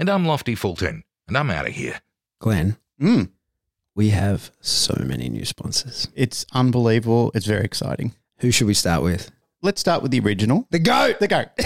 And I'm Lofty Fulton, and I'm out of here. Glenn, Mm, we have so many new sponsors. it's unbelievable. It's very exciting. Who should we start with? Let's start with the original. The goat. The goat.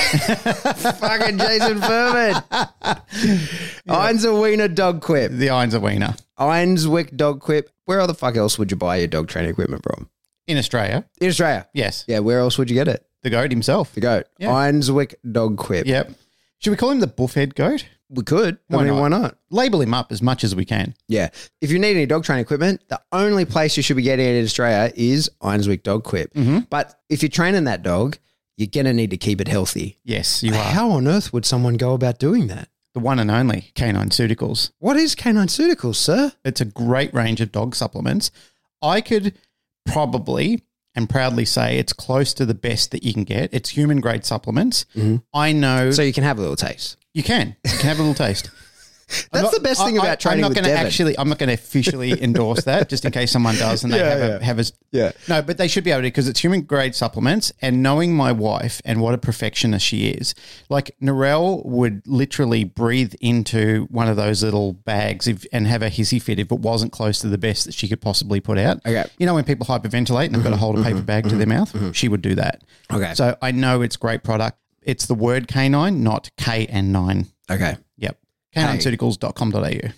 Fucking Jason Furman. Einser Wiener Dog Quip. the Irons Wiener. Einswick Dog Quip. Where the fuck else would you buy your dog training equipment from? In Australia, In Australia. yes. Yeah, where else would you get it? The goat himself. The goat. Yeah. Einswick Dog Quip. Yep. Should we call him the buffhead goat? We could. Why I mean, not? why not? Label him up as much as we can. Yeah. If you need any dog training equipment, the only place you should be getting it in Australia is Einswick Dog Quip. Mm-hmm. But if you're training that dog, you're going to need to keep it healthy. Yes, you are. How on earth would someone go about doing that? The one and only Canine Ceuticals. What is Canine Ceuticals, sir? It's a great range of dog supplements. I could probably and proudly say it's close to the best that you can get. It's human grade supplements. I know So you can have a little taste. You can. You can have a little taste. That's the best thing about training I'm not gonna actually. I'm not going to officially endorse that, just in case someone does and they Yeah, have, yeah. A, have a Yeah. no. But they should be able to because it's human grade supplements. And knowing my wife and what a perfectionist she is, like Narelle would literally breathe into one of those little bags if, and have a hissy fit if it wasn't close to the best that she could possibly put out. Okay. You know when people hyperventilate and they've got to hold a mm-hmm, paper mm-hmm, bag to their mm-hmm, mouth, she would do that. Okay. So I know it's great product. It's the word canine, not K and nine. Okay. Yep. Canineceuticals.com.au.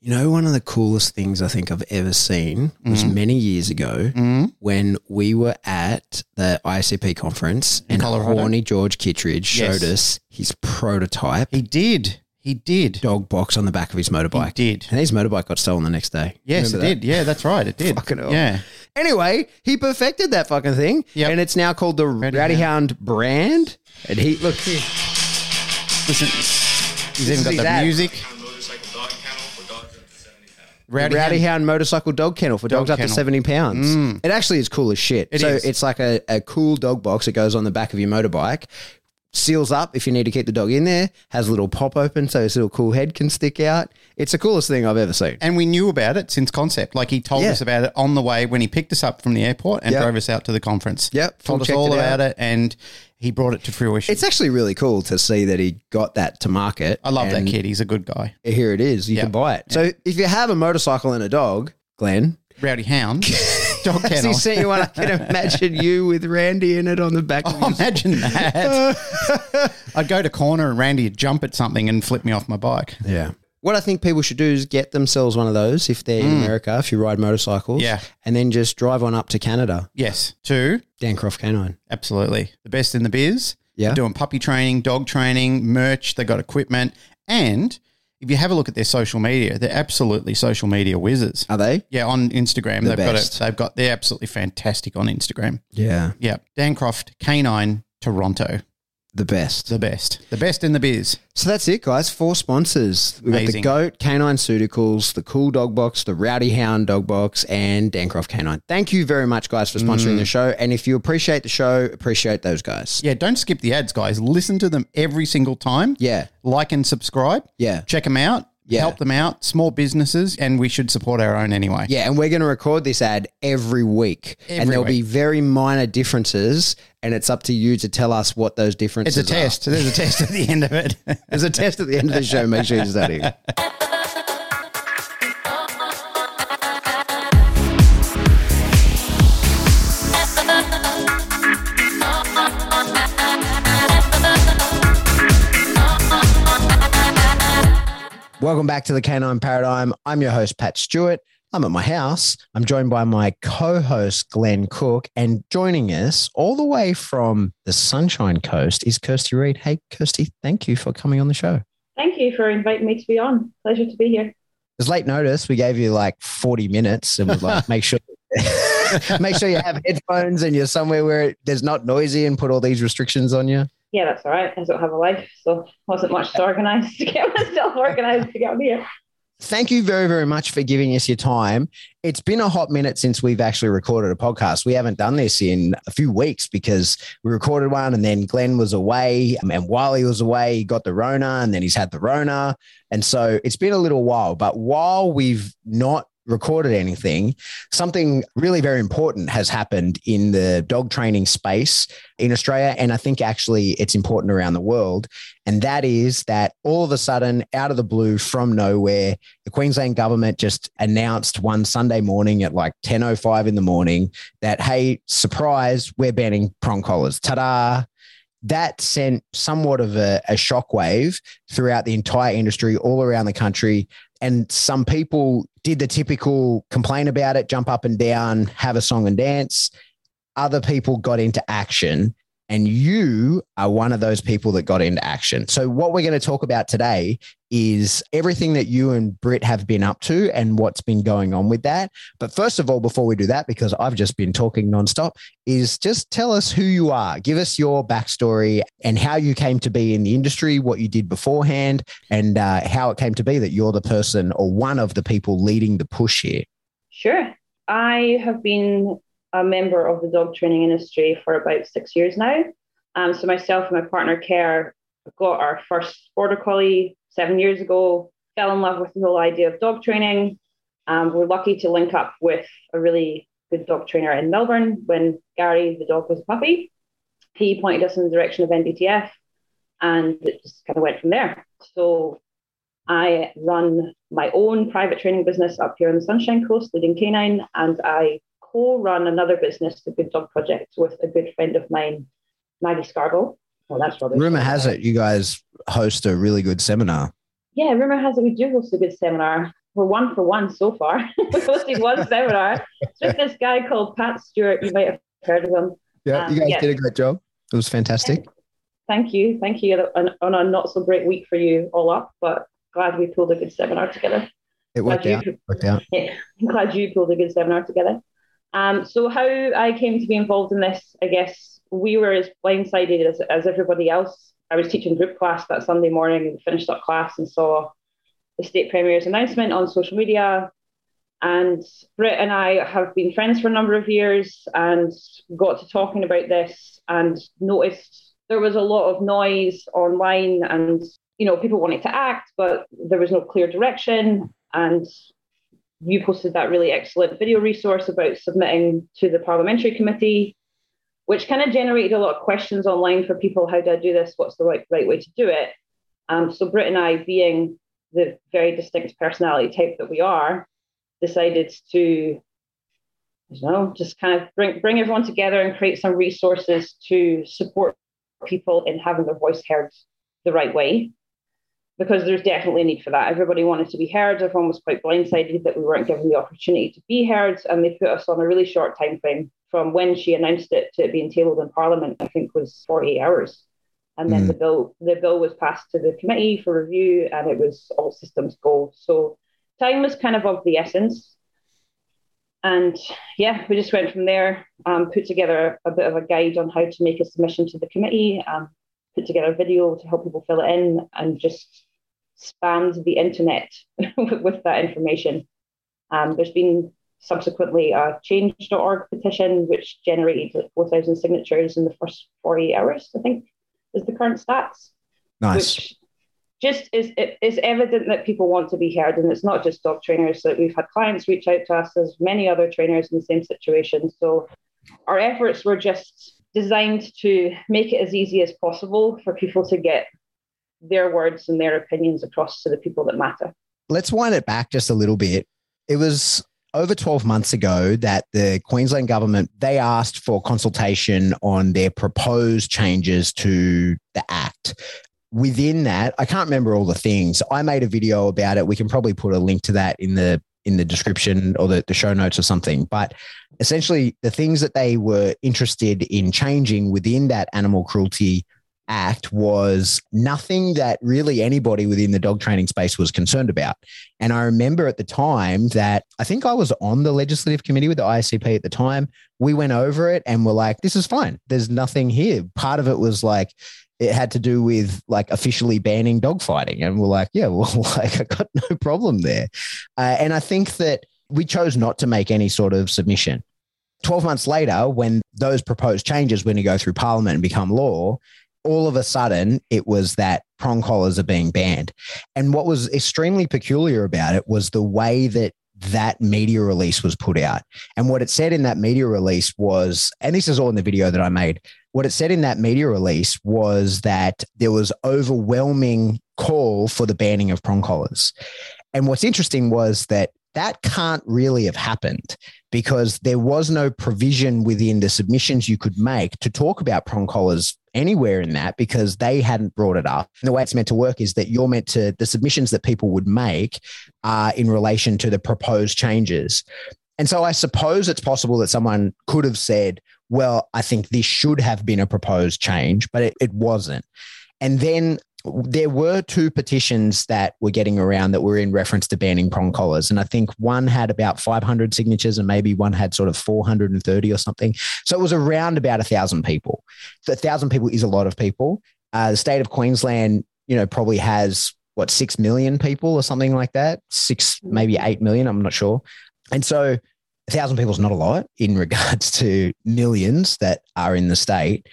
You know, one of the coolest things I think I've ever seen was Mm. many years ago when we were at the ICP conference and Colorado? horny George Kittredge showed us his prototype He did. He did. dog box on the back of his motorbike. He did. And his motorbike got stolen the next day. Yes, Remember it that? did. Yeah, that's right. It did. Fucking hell. Yeah. Anyway, he perfected that fucking thing. Yep. And it's now called the Rowdy, Rowdy Hound brand. And he, look here. Listen, he's even got the music. motorcycle dog kennel for dogs up to 70 pounds. Rowdy, Rowdy Hound. Hound motorcycle dog kennel for dogs Dog up to kennel. 70 pounds. Mm. It actually is cool as shit. It so is. it's like a, a cool dog box that goes on the back of your motorbike, seals up if you need to keep the dog in there, has a little pop open so his little cool head can stick out. It's the coolest thing I've ever seen. And we knew about it since concept. Like he told Yeah. us about it on the way when he picked us up from the airport and Yep. drove us out to the conference. Yep, Told us all it about out. it and he brought it to fruition. It's actually really cool to see that he got that to market. I love that kid. He's a good guy. Here it is. You Yeah. can buy it. So if you have a motorcycle and a dog, Glenn, Rowdy Hound. dog as he sent you one, I can imagine you with Randy in it on the back of Oh, your imagine that. I'd go to corner and Randy would jump at something and flip me off my bike. Yeah. What I think people should do is get themselves one of those if they're in America, if you ride motorcycles. Mm. Yeah. And then just drive on up to Canada. Yes. Two, Dancroft Canine. Absolutely. The best in the biz. Yeah. They're doing puppy training, dog training, merch. They got equipment. And if you have a look at their social media, they're absolutely social media whizzes. Are they? Yeah, on Instagram. The they've best. got it. They've got they're absolutely fantastic on Instagram. Yeah. Yeah. Dancroft Canine Toronto. The best. The best. The best in the biz. So that's it, guys. Four sponsors. We've got the Goat, Canine Ceuticals, the Cool Dog Box, the Rowdy Hound Dog Box, and Dancroft Canine. Thank you very much, guys, for sponsoring Mm. the show. And if you appreciate the show, appreciate those guys. Yeah, don't skip the ads, guys. Listen to them every single time. Yeah. Like and subscribe. Yeah. Check them out. Yeah. Help them out. Small businesses, and we should support our own anyway. Yeah, and we're going to record this ad every week, and there'll be very minor differences, and it's up to you to tell us what those differences. It's a are. test. There's a test at the end of it. There's a test at the end of the show. Make sure you study. Welcome back to the Canine Paradigm. I'm your host, Pat Stewart. I'm at my house. I'm joined by my co host, Glenn Cook. And joining us all the way from the Sunshine Coast is Kirsty Reid. Hey, Kirsty, thank you for coming on the show. Thank you for inviting me to be on. Pleasure to be here. was late notice. We gave you like 40 minutes and was like, make sure make sure you have headphones and you're somewhere where it, there's not noisy and put all these restrictions on you. Yeah, that's all right. I don't have a life, so wasn't much to organise to get myself organised to get on here. Thank you very, very much for giving us your time. It's been a hot minute since we've actually recorded a podcast. We haven't done this in a few weeks because we recorded one and then Glenn was away. And while he was away, he got the Rona and then he's had the Rona. And so it's been a little while. But while we've not recorded anything, something really very important has happened in the dog training space in Australia. And I think actually it's important around the world. And that is that all of a sudden, out of the blue, from nowhere, the Queensland government just announced one Sunday morning at like 10.05 in the morning that, hey, surprise, we're banning prong collars. Ta-da that sent somewhat of a, a shockwave throughout the entire industry all around the country. And some people did the typical complain about it, jump up and down, have a song and dance. Other people got into action and you are one of those people that got into action. So, what we're going to talk about today is everything that you and Britt have been up to and what's been going on with that. But first of all, before we do that, because I've just been talking nonstop, is just tell us who you are. Give us your backstory and how you came to be in the industry, what you did beforehand, and uh, how it came to be that you're the person or one of the people leading the push here. Sure. I have been a member of the dog training industry for about six years now. Um, so myself and my partner Care got our first border collie seven years ago. Fell in love with the whole idea of dog training. Um, we're lucky to link up with a really good dog trainer in Melbourne when Gary, the dog, was a puppy. He pointed us in the direction of NDTF, and it just kind of went from there. So I run my own private training business up here on the Sunshine Coast, leading canine, and I co-run another business, the Good Dog Project, with a good friend of mine, Maggie Scargill. Well, that's rubbish. Rumor has it you guys host a really good seminar. Yeah, rumor has it we do host a good seminar. We're one for one so far. we hosted one seminar. It's with this guy called Pat Stewart. You might have heard of him. Yeah, you Um, guys yeah. did a great job. It was fantastic. Thank you. Thank you. On, on a not so great week for you all up, but glad we pulled a good seminar together. It worked Glad out. you- Worked out. Yeah, I'm glad you pulled a good seminar together. Um, so how I came to be involved in this, I guess we were as blindsided as, as everybody else. I was teaching group class that Sunday morning and finished up class and saw the state premier's announcement on social media. And Britt and I have been friends for a number of years and got to talking about this and noticed there was a lot of noise online and you know people wanted to act, but there was no clear direction. And you posted that really excellent video resource about submitting to the parliamentary committee, which kind of generated a lot of questions online for people. How do I do this? What's the right, right way to do it? Um, so Britt and I, being the very distinct personality type that we are, decided to, don't know, just kind of bring bring everyone together and create some resources to support people in having their voice heard the right way because there's definitely a need for that. Everybody wanted to be heard. Everyone was quite blindsided that we weren't given the opportunity to be heard, and they put us on a really short time frame from when she announced it to it being tabled in Parliament. I think was 48 hours, and then Mm. the bill the bill was passed to the committee for review, and it was all systems go. So time was kind of of the essence. And yeah, we just went from there, um, put together a bit of a guide on how to make a submission to the committee, um, put together a video to help people fill it in, and just spammed the internet with, that information. Um, there's been subsequently a change.org petition, which generated like 4,000 signatures in the first 48 hours, I think, is the current stats Nice. which just is it is evident that people want to be heard, and it's not just dog trainers. That we've had clients reach out to us. There's many other trainers in the same situation. So our efforts were just designed to make it as easy as possible for people to get their words and their opinions across to the people that matter. let's wind it back just a little bit. It was over 12 months ago that the Queensland government they asked for consultation on their proposed changes to the act. Within that, I can't remember all the things. I made a video about it. We can probably put a link to that in the in the description or the, the show notes or something. But essentially the things that they were interested in changing within that animal cruelty act was nothing that really anybody within the dog training space was concerned about. And I remember at the time that I think I was on the legislative committee with the ICP at the time. We went over it and were like, this is fine. There's nothing here. Part of it was like, it had to do with like officially banning dogfighting. And we're like, yeah, well, like I got no problem there. Uh, and I think that we chose not to make any sort of submission. 12 months later, when those proposed changes were to go through Parliament and become law, all of a sudden it was that prong collars are being banned. And what was extremely peculiar about it was the way that that media release was put out. And what it said in that media release was, and this is all in the video that I made, what it said in that media release was that there was overwhelming call for the banning of prong collars. And what's interesting was that that can't really have happened because there was no provision within the submissions you could make to talk about prong collars anywhere in that because they hadn't brought it up. And the way it's meant to work is that you're meant to, the submissions that people would make are in relation to the proposed changes. And so I suppose it's possible that someone could have said, well, I think this should have been a proposed change, but it, it wasn't. And then there were two petitions that were getting around that were in reference to banning prong collars. And I think one had about 500 signatures and maybe one had sort of 430 or something. So it was around about a thousand people. A thousand people is a lot of people. Uh, the state of Queensland, you know, probably has what, 6 million people or something like that, six, maybe 8 million. I'm not sure. And so a thousand people is not a lot in regards to millions that are in the state.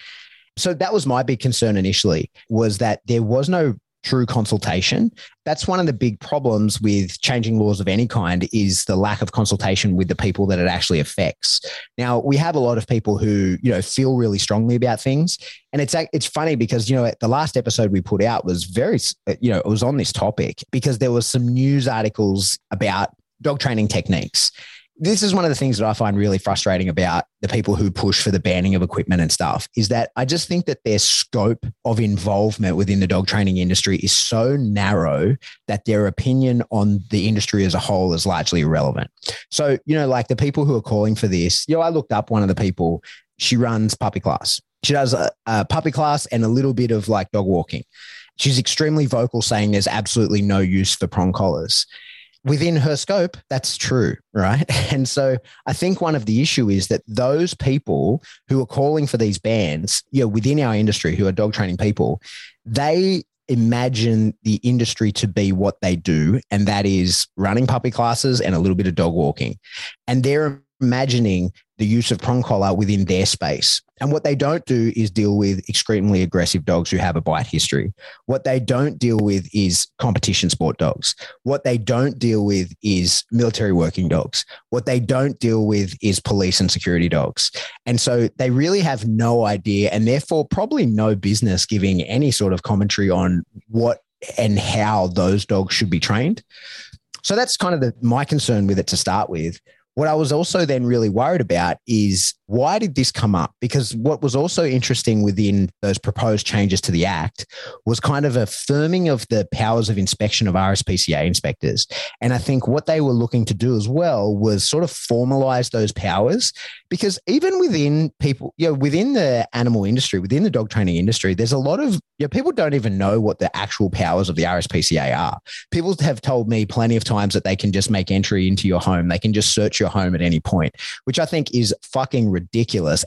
So that was my big concern initially was that there was no true consultation. That's one of the big problems with changing laws of any kind is the lack of consultation with the people that it actually affects. Now, we have a lot of people who, you know, feel really strongly about things and it's it's funny because, you know, the last episode we put out was very uh, you know, it was on this topic because there was some news articles about dog training techniques this is one of the things that I find really frustrating about the people who push for the banning of equipment and stuff is that I just think that their scope of involvement within the dog training industry is so narrow that their opinion on the industry as a whole is largely irrelevant. So, you know, like the people who are calling for this, you know, I looked up one of the people, she runs puppy class. She does a, a puppy class and a little bit of like dog walking. She's extremely vocal saying there's absolutely no use for prong collars within her scope, that's true, right? And so I think one of the issue is that those people who are calling for these bans, you know, within our industry, who are dog training people, they imagine the industry to be what they do, and that is running puppy classes and a little bit of dog walking. And they're imagining the use of prong collar within their space. And what they don't do is deal with extremely aggressive dogs who have a bite history. What they don't deal with is competition sport dogs. What they don't deal with is military working dogs. What they don't deal with is police and security dogs. And so they really have no idea and therefore probably no business giving any sort of commentary on what and how those dogs should be trained. So that's kind of the, my concern with it to start with. What I was also then really worried about is why did this come up? Because what was also interesting within those proposed changes to the Act was kind of a firming of the powers of inspection of RSPCA inspectors. And I think what they were looking to do as well was sort of formalize those powers because even within people, you know, within the animal industry, within the dog training industry, there's a lot of, you know, people don't even know what the actual powers of the RSPCA are. People have told me plenty of times that they can just make entry into your home. They can just search your home at any point, which I think is fucking ridiculous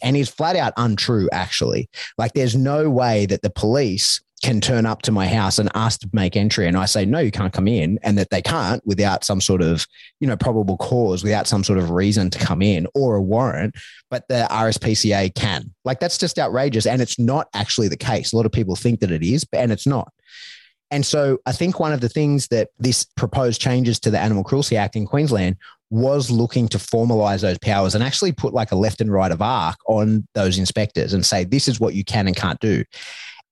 and is flat out untrue, actually. Like, there's no way that the police can turn up to my house and ask to make entry and I say no you can't come in and that they can't without some sort of you know probable cause without some sort of reason to come in or a warrant but the RSPCA can. Like that's just outrageous and it's not actually the case. A lot of people think that it is and it's not. And so I think one of the things that this proposed changes to the Animal Cruelty Act in Queensland was looking to formalize those powers and actually put like a left and right of arc on those inspectors and say, this is what you can and can't do.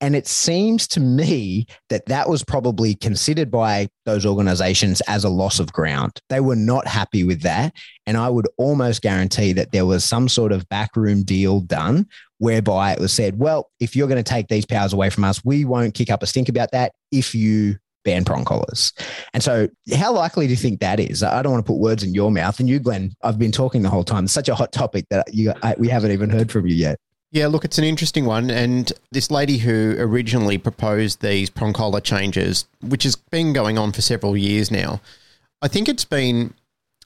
And it seems to me that that was probably considered by those organizations as a loss of ground. They were not happy with that. And I would almost guarantee that there was some sort of backroom deal done whereby it was said, well, if you're going to take these powers away from us, we won't kick up a stink about that if you ban prong collars. And so, how likely do you think that is? I don't want to put words in your mouth. And you, Glenn, I've been talking the whole time. It's such a hot topic that you, I, we haven't even heard from you yet. Yeah, look, it's an interesting one. And this lady who originally proposed these prong collar changes, which has been going on for several years now, I think it's been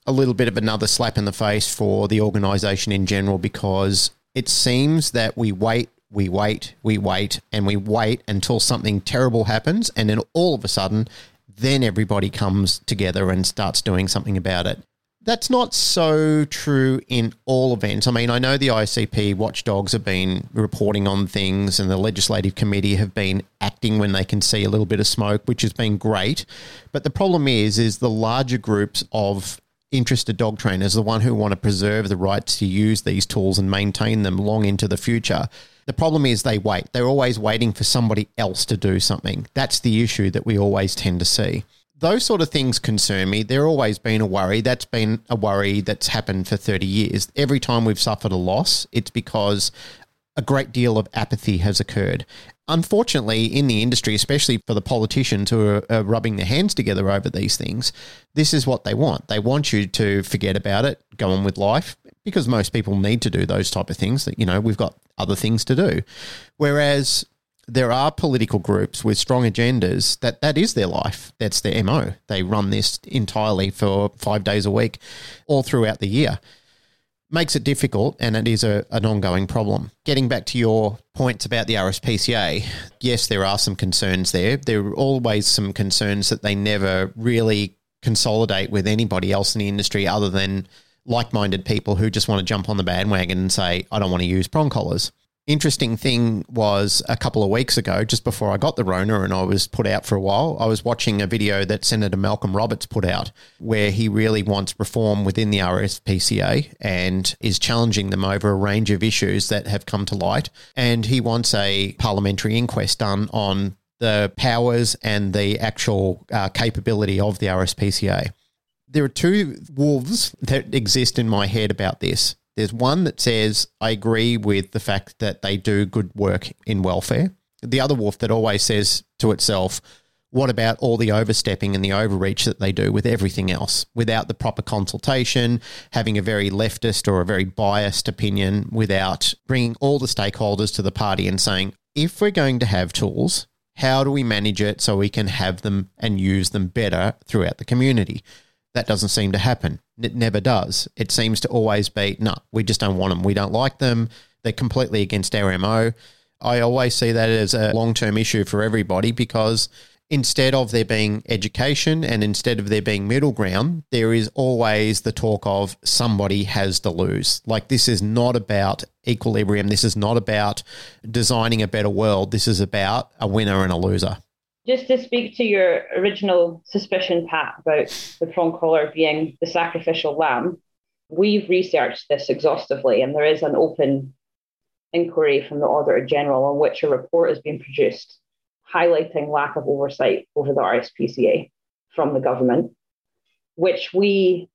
a little bit of another slap in the face for the organisation in general because it seems that we wait we wait, we wait, and we wait until something terrible happens. And then all of a sudden, then everybody comes together and starts doing something about it. That's not so true in all events. I mean, I know the ICP watchdogs have been reporting on things and the legislative committee have been acting when they can see a little bit of smoke, which has been great. But the problem is is the larger groups of interested dog trainers, the one who want to preserve the rights to use these tools and maintain them long into the future. The problem is they wait. They're always waiting for somebody else to do something. That's the issue that we always tend to see those sort of things concern me. They're always been a worry. That's been a worry that's happened for 30 years. Every time we've suffered a loss, it's because a great deal of apathy has occurred. Unfortunately, in the industry, especially for the politicians who are, are, rubbing their hands together over these things, this is what they want. They want you to forget about it, go on with life, because most people need to do those type of things. That you know, we've got other things to do. Whereas there are political groups with strong agendas that that is their life. That's their MO. They run this entirely for five days a week, all throughout the year. Makes it difficult, and it is a, an ongoing problem. Getting back to your points about the RSPCA, yes, there are some concerns there. There are always some concerns that they never really consolidate with anybody else in the industry other than like minded people who just want to jump on the bandwagon and say, I don't want to use prong collars interesting thing was a couple of weeks ago, just before I got the Rona and I was put out for a while, I was watching a video that Senator Malcolm Roberts put out where he really wants reform within the RSPCA and is challenging them over a range of issues that have come to light. And he wants a parliamentary inquest done on the powers and the actual uh, capability of the RSPCA. There are two wolves that exist in my head about this. There's one that says, I agree with the fact that they do good work in welfare. The other wolf that always says to itself, what about all the overstepping and the overreach that they do with everything else without the proper consultation, having a very leftist or a very biased opinion, without bringing all the stakeholders to the party and saying, if we're going to have tools, how do we manage it so we can have them and use them better throughout the community? That doesn't seem to happen. It never does. It seems to always be, no, we just don't want them. We don't like them. They're completely against our MO. I always see that as a long term issue for everybody because instead of there being education and instead of there being middle ground, there is always the talk of somebody has to lose. Like, this is not about equilibrium. This is not about designing a better world. This is about a winner and a loser just to speak to your original suspicion, Pat, about the prong collar being the sacrificial lamb, we've researched this exhaustively, and there is an open inquiry from the Auditor General on which a report has been produced highlighting lack of oversight over the RSPCA from the government, which we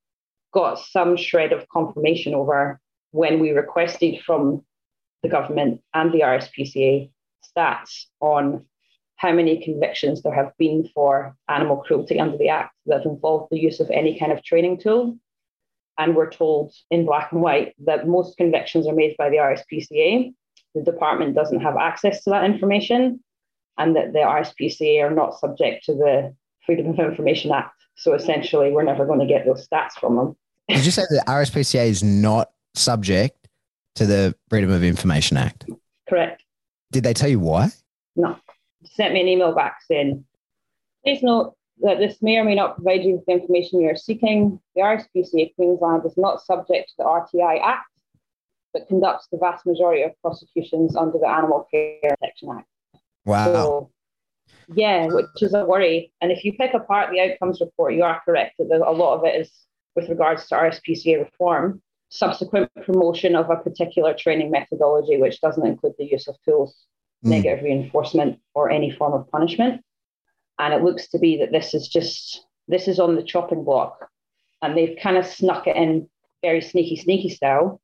got some shred of confirmation over when we requested from the government and the RSPCA stats on how many convictions there have been for animal cruelty under the Act that involved the use of any kind of training tool. And we're told in black and white that most convictions are made by the RSPCA. The department doesn't have access to that information, and that the RSPCA are not subject to the Freedom of Information Act. So essentially, we're never going to get those stats from them. Did you say the RSPCA is not subject to the Freedom of Information Act? Correct. Did they tell you why? No sent me an email back saying, please note that this may or may not provide you with the information you are seeking. The RSPCA Queensland is not subject to the RTI Act, but conducts the vast majority of prosecutions under the Animal Care Protection Act. Wow. So, yeah, which is a worry. And if you pick apart the outcomes report, you are correct that a lot of it is with regards to RSPCA reform, subsequent promotion of a particular training methodology, which doesn't include the use of tools mm. negative reinforcement or any form of punishment. And it looks to be that this is just this is on the chopping block, and they've kind of snuck it in very sneaky, sneaky style.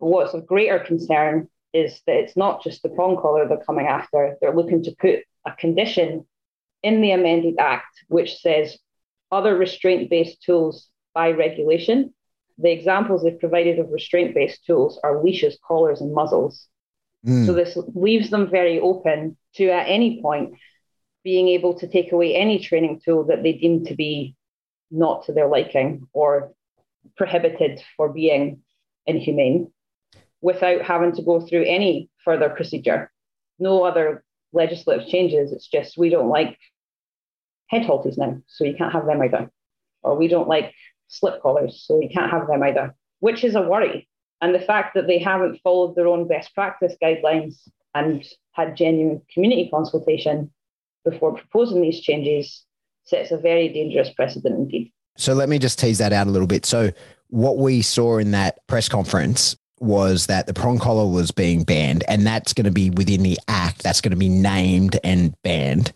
But what's of greater concern is that it's not just the prong collar they're coming after. They're looking to put a condition in the amended act which says other restraint-based tools by regulation. The examples they've provided of restraint-based tools are leashes, collars, and muzzles. Mm. So this leaves them very open to at any point being able to take away any training tool that they deem to be not to their liking or prohibited for being inhumane. without having to go through any further procedure. No other legislative changes. It's just we don't like head halters now, so you can't have them either. Or we don't like slip collars, so you can't have them either, which is a worry. And the fact that they haven't followed their own best practice guidelines and had genuine community consultation before proposing these changes sets a very dangerous precedent indeed. So let me just tease that out a little bit. So what we saw in that press conference was that the prong collar was being banned, and that's going to be within the act. That's going to be named and banned.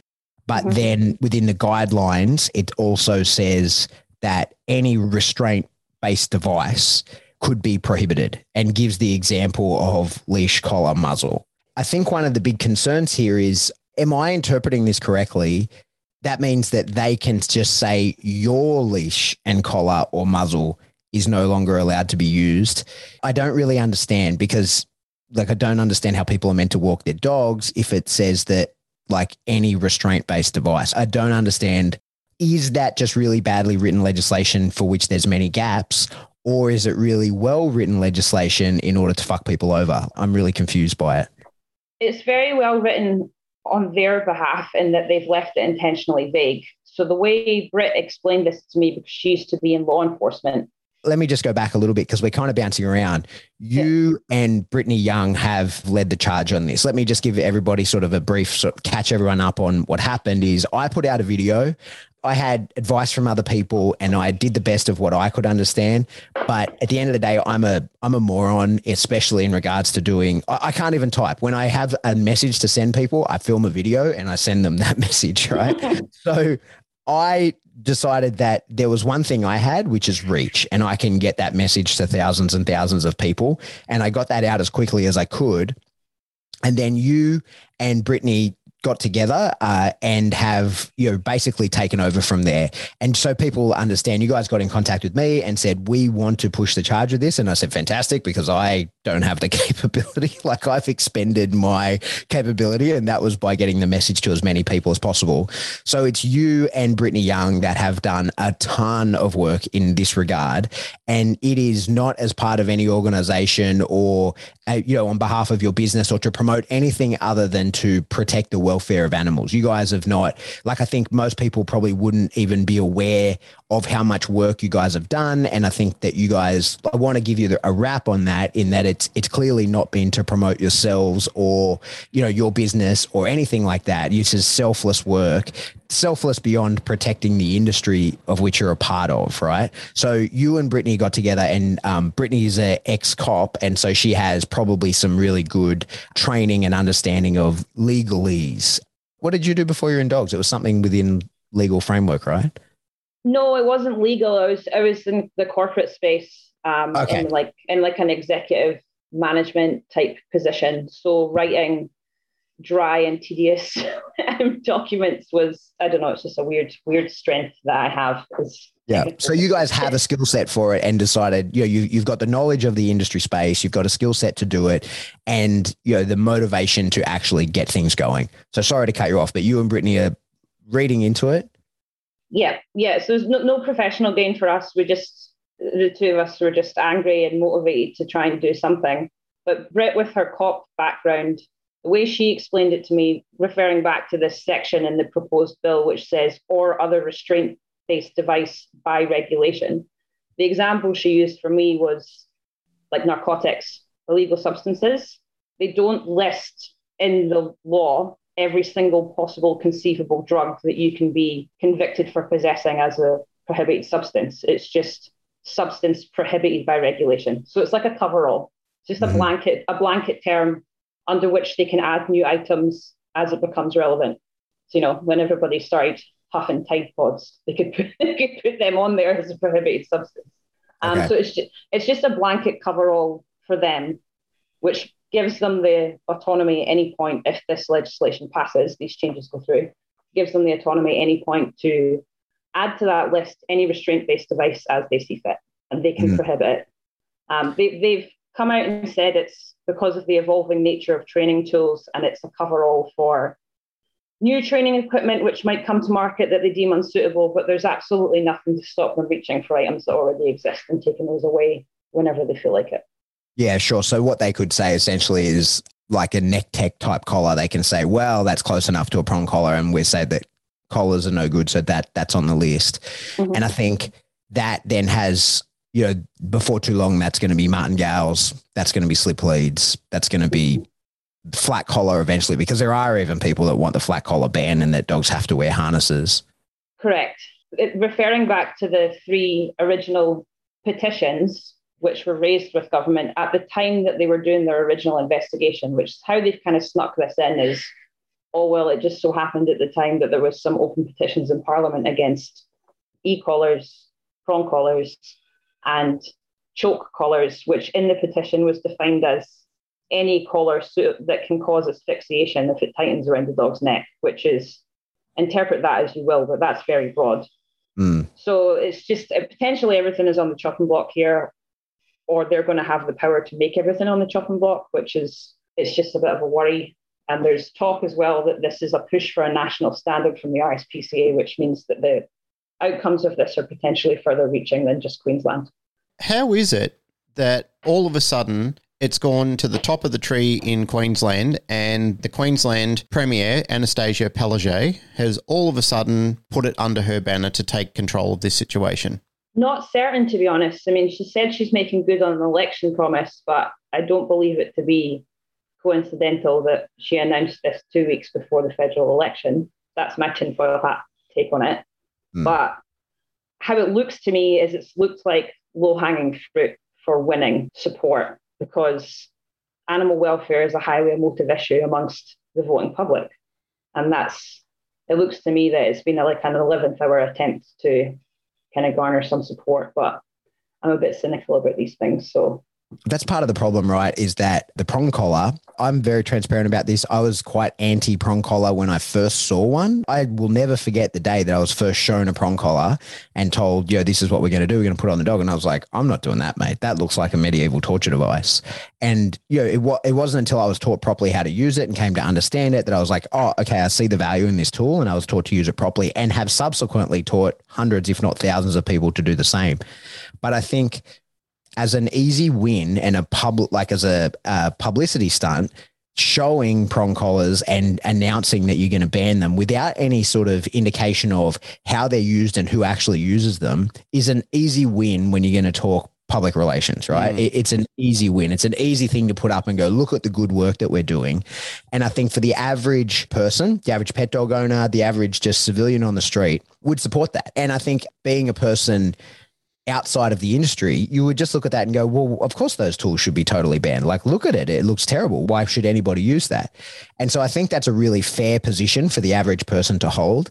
But Mhm. then within the guidelines, it also says that any restraint based device could be prohibited and gives the example of leash, collar, muzzle. I think one of the big concerns here is am I interpreting this correctly? That means that they can just say your leash and collar or muzzle is no longer allowed to be used. I don't really understand because, like, I don't understand how people are meant to walk their dogs if it says that, like, any restraint based device. I don't understand. Is that just really badly written legislation for which there's many gaps? Or is it really well written legislation in order to fuck people over? I'm really confused by it. It's very well written on their behalf in that they've left it intentionally vague. So the way Britt explained this to me, because she used to be in law enforcement, let me just go back a little bit because we're kind of bouncing around. You and Brittany Young have led the charge on this. Let me just give everybody sort of a brief sort of catch everyone up on what happened is I put out a video. I had advice from other people and I did the best of what I could understand. But at the end of the day, I'm a I'm a moron, especially in regards to doing I, I can't even type. When I have a message to send people, I film a video and I send them that message, right? so I decided that there was one thing I had, which is reach, and I can get that message to thousands and thousands of people. And I got that out as quickly as I could. And then you and Brittany got together uh, and have you know basically taken over from there. And so people understand you guys got in contact with me and said we want to push the charge of this. And i said fantastic because i don't have the capability. Like i've expended my capability and that was by getting the message to as many people as possible. So it's you and brittany young that have done a ton of work in this regard. And it is not as part of any organization or uh, you know on behalf of your business or to promote anything other than to protect the welfare of animals. You guys have not like i think most people probably wouldn't even be aware of how much work you guys have done and i think that you guys i want to give you a wrap on that in that it's it's clearly not been to promote yourselves or you know your business or anything like that It's is selfless work selfless beyond protecting the industry of which you're a part of, right? So you and Brittany got together, and um, Brittany is an ex cop, and so she has probably some really good training and understanding of legalese. What did you do before you were in dogs? It was something within legal framework, right? No, it wasn't legal. I was I was in the corporate space, um, Okay. in like in like an executive management type position. So writing dry and tedious um, documents was I don't know. It's just a weird weird strength that I have. is- Yeah. So you guys have a skill set for it and decided, you know, you, you've got the knowledge of the industry space, you've got a skill set to do it, and, you know, the motivation to actually get things going. So sorry to cut you off, but you and Brittany are reading into it. Yeah, yeah. So there's no, no professional gain for us. We just the two of us were just angry and motivated to try and do something. But Britt, with her cop background, the way she explained it to me, referring back to this section in the proposed bill, which says or other restraint-based device by regulation, the example she used for me was like narcotics, illegal substances. They don't list in the law every single possible conceivable drug that you can be convicted for possessing as a prohibited substance. It's just substance prohibited by regulation. So it's like a cover-all. It's just a Mhm. blanket, a blanket term under which they can add new items as it becomes relevant. So, you know, when everybody started huffing Tide Pods, they could put, they could put them on there as a prohibited substance. Um, Okay. So it's just, it's just a blanket cover-all for them, which gives them the autonomy at any point if this legislation passes, these changes go through, gives them the autonomy at any point to add to that list any restraint-based device as they see fit, and they can Mhm. prohibit it. Um, they, they've come out and said it's because of the evolving nature of training tools, and it's a cover-all for new training equipment which might come to market that they deem unsuitable. But there's absolutely nothing to stop them reaching for items that already exist and taking those away whenever they feel like it. Yeah, sure. So what they could say essentially is like a neck tech type collar. They can say, well, that's close enough to a prong collar, and we say that collars are no good, so that that's on the list. Mhm. And I think that then has you know before too long that's going to be martingales, that's going to be slip leads, that's going to be flat collar eventually because there are even people that want the flat collar ban and that dogs have to wear harnesses. Correct. It, referring back to the three original petitions which were raised with government at the time that they were doing their original investigation, which is how they've kind of snuck this in is, oh, well, it just so happened at the time that there was some open petitions in Parliament against e-collars, prong collars, and choke collars, which in the petition was defined as any collar suit that can cause asphyxiation if it tightens around the dog's neck, which is interpret that as you will, but that's very broad. Mm. So it's just potentially everything is on the chopping block here, or they're going to have the power to make everything on the chopping block, which is it's just a bit of a worry. And there's talk as well that this is a push for a national standard from the RSPCA, which means that the outcomes of this are potentially further reaching than just Queensland. How is it that all of a sudden it's gone to the top of the tree in Queensland and the Queensland Premier, Anastasia Palaszczuk, has all of a sudden put it under her banner to take control of this situation? Not certain, to be honest. I mean, she said she's making good on an election promise, but I don't believe it to be coincidental that she announced this two weeks before the federal election. That's my tinfoil hat take on it. Hmm. But how it looks to me is it's looked like low hanging fruit for winning support because animal welfare is a highly emotive issue amongst the voting public. And that's, it looks to me that it's been like an 11th hour attempt to kind of garner some support, but I'm a bit cynical about these things. So that's part of the problem, right? Is that the prong collar? I'm very transparent about this. I was quite anti prong collar when I first saw one. I will never forget the day that I was first shown a prong collar and told, yo, this is what we're going to do. We're going to put it on the dog. And I was like, I'm not doing that, mate. That looks like a medieval torture device. And, you know, it, wa- it wasn't until I was taught properly how to use it and came to understand it that I was like, oh, okay, I see the value in this tool. And I was taught to use it properly and have subsequently taught hundreds, if not thousands of people to do the same. But I think as an easy win and a public like as a, a publicity stunt showing prong collars and announcing that you're going to ban them without any sort of indication of how they're used and who actually uses them is an easy win when you're going to talk public relations right? Mm. It- it's an easy win. It's an easy thing to put up and go look at the good work that we're doing. And i think for the average person the average pet dog owner the average just civilian on the street would support that. And i think being a person outside of the industry, you would just look at that and go, well, of course those tools should be totally banned. Like, look at it. It looks terrible. Why should anybody use that? And so I think that's a really fair position for the average person to hold.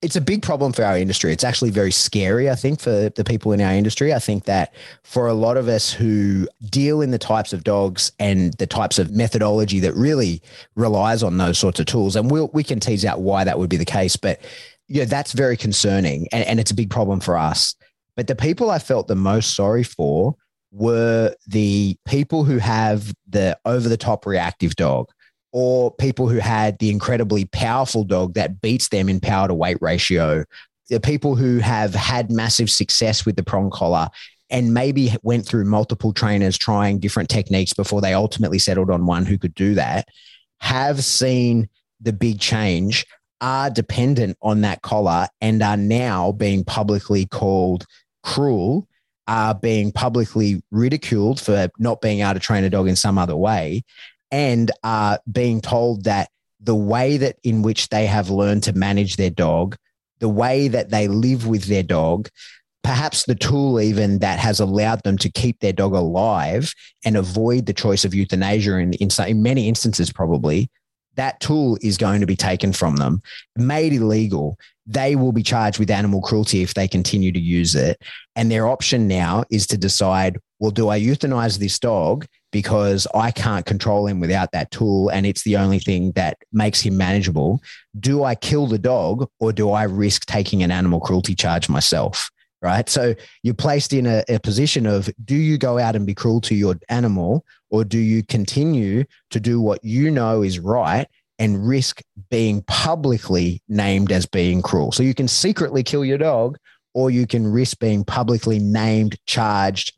It's a big problem for our industry. It's actually very scary, I think, for the people in our industry. I think that for a lot of us who deal in the types of dogs and the types of methodology that really relies on those sorts of tools, and we'll, we can tease out why that would be the case, but yeah, that's very concerning and, and it's a big problem for us. But the people I felt the most sorry for were the people who have the over the top reactive dog or people who had the incredibly powerful dog that beats them in power to weight ratio. The people who have had massive success with the prong collar and maybe went through multiple trainers trying different techniques before they ultimately settled on one who could do that have seen the big change are dependent on that collar and are now being publicly called cruel, are being publicly ridiculed for not being able to train a dog in some other way, and are being told that the way that in which they have learned to manage their dog, the way that they live with their dog, perhaps the tool even that has allowed them to keep their dog alive and avoid the choice of euthanasia in, in, in many instances, probably, that tool is going to be taken from them, made illegal. They will be charged with animal cruelty if they continue to use it. And their option now is to decide, well, do I euthanize this dog because I can't control him without that tool and it's the only thing that makes him manageable? Do I kill the dog or do I risk taking an animal cruelty charge myself? Right. So you're placed in a, a position of do you go out and be cruel to your animal or do you continue to do what you know is right and risk being publicly named as being cruel? So you can secretly kill your dog or you can risk being publicly named, charged,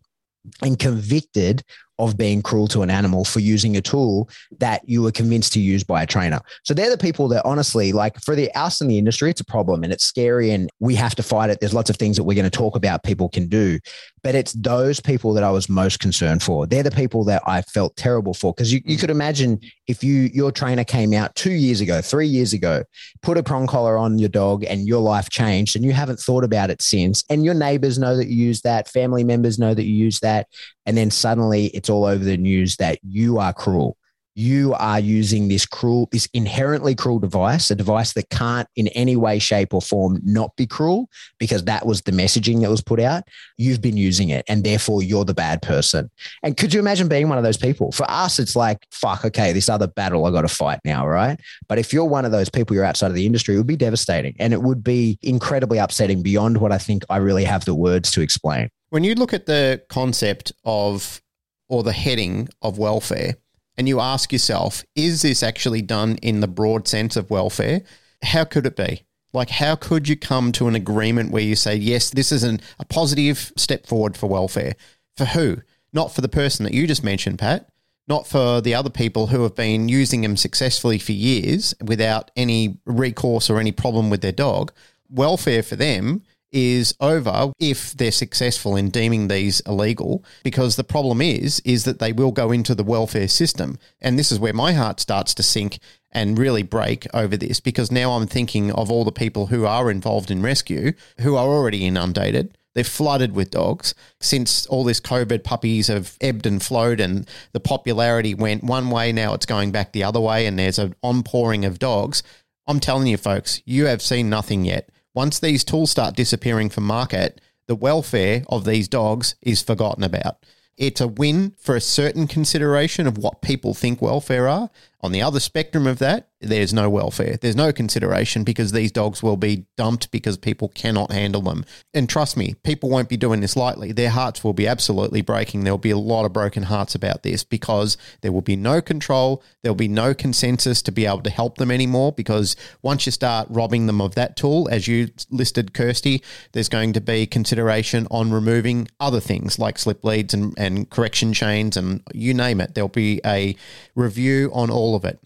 and convicted of being cruel to an animal for using a tool that you were convinced to use by a trainer. So they're the people that honestly, like for the us in the industry, it's a problem and it's scary and we have to fight it. There's lots of things that we're going to talk about people can do. But it's those people that I was most concerned for. They're the people that I felt terrible for. Because you, you could imagine if you your trainer came out two years ago, three years ago, put a prong collar on your dog and your life changed and you haven't thought about it since. And your neighbors know that you use that, family members know that you use that. And then suddenly it's all over the news that you are cruel you are using this cruel, this inherently cruel device, a device that can't in any way, shape, or form not be cruel because that was the messaging that was put out. You've been using it and therefore you're the bad person. And could you imagine being one of those people? For us, it's like, fuck, okay, this other battle I got to fight now, right? But if you're one of those people, you're outside of the industry, it would be devastating and it would be incredibly upsetting beyond what I think I really have the words to explain. When you look at the concept of or the heading of welfare, and you ask yourself, is this actually done in the broad sense of welfare? How could it be? Like, how could you come to an agreement where you say, yes, this is an, a positive step forward for welfare? For who? Not for the person that you just mentioned, Pat, not for the other people who have been using them successfully for years without any recourse or any problem with their dog. Welfare for them is over if they're successful in deeming these illegal because the problem is is that they will go into the welfare system and this is where my heart starts to sink and really break over this because now I'm thinking of all the people who are involved in rescue who are already inundated they're flooded with dogs since all this COVID puppies have ebbed and flowed and the popularity went one way. Now it's going back the other way and there's an onpouring of dogs. I'm telling you, folks, you have seen nothing yet. Once these tools start disappearing from market, the welfare of these dogs is forgotten about. It's a win for a certain consideration of what people think welfare are. On the other spectrum of that, there's no welfare. There's no consideration because these dogs will be dumped because people cannot handle them. And trust me, people won't be doing this lightly. Their hearts will be absolutely breaking. There'll be a lot of broken hearts about this because there will be no control. There'll be no consensus to be able to help them anymore because once you start robbing them of that tool, as you listed, Kirsty, there's going to be consideration on removing other things like slip leads and, and correction chains and you name it. There'll be a review on all of it.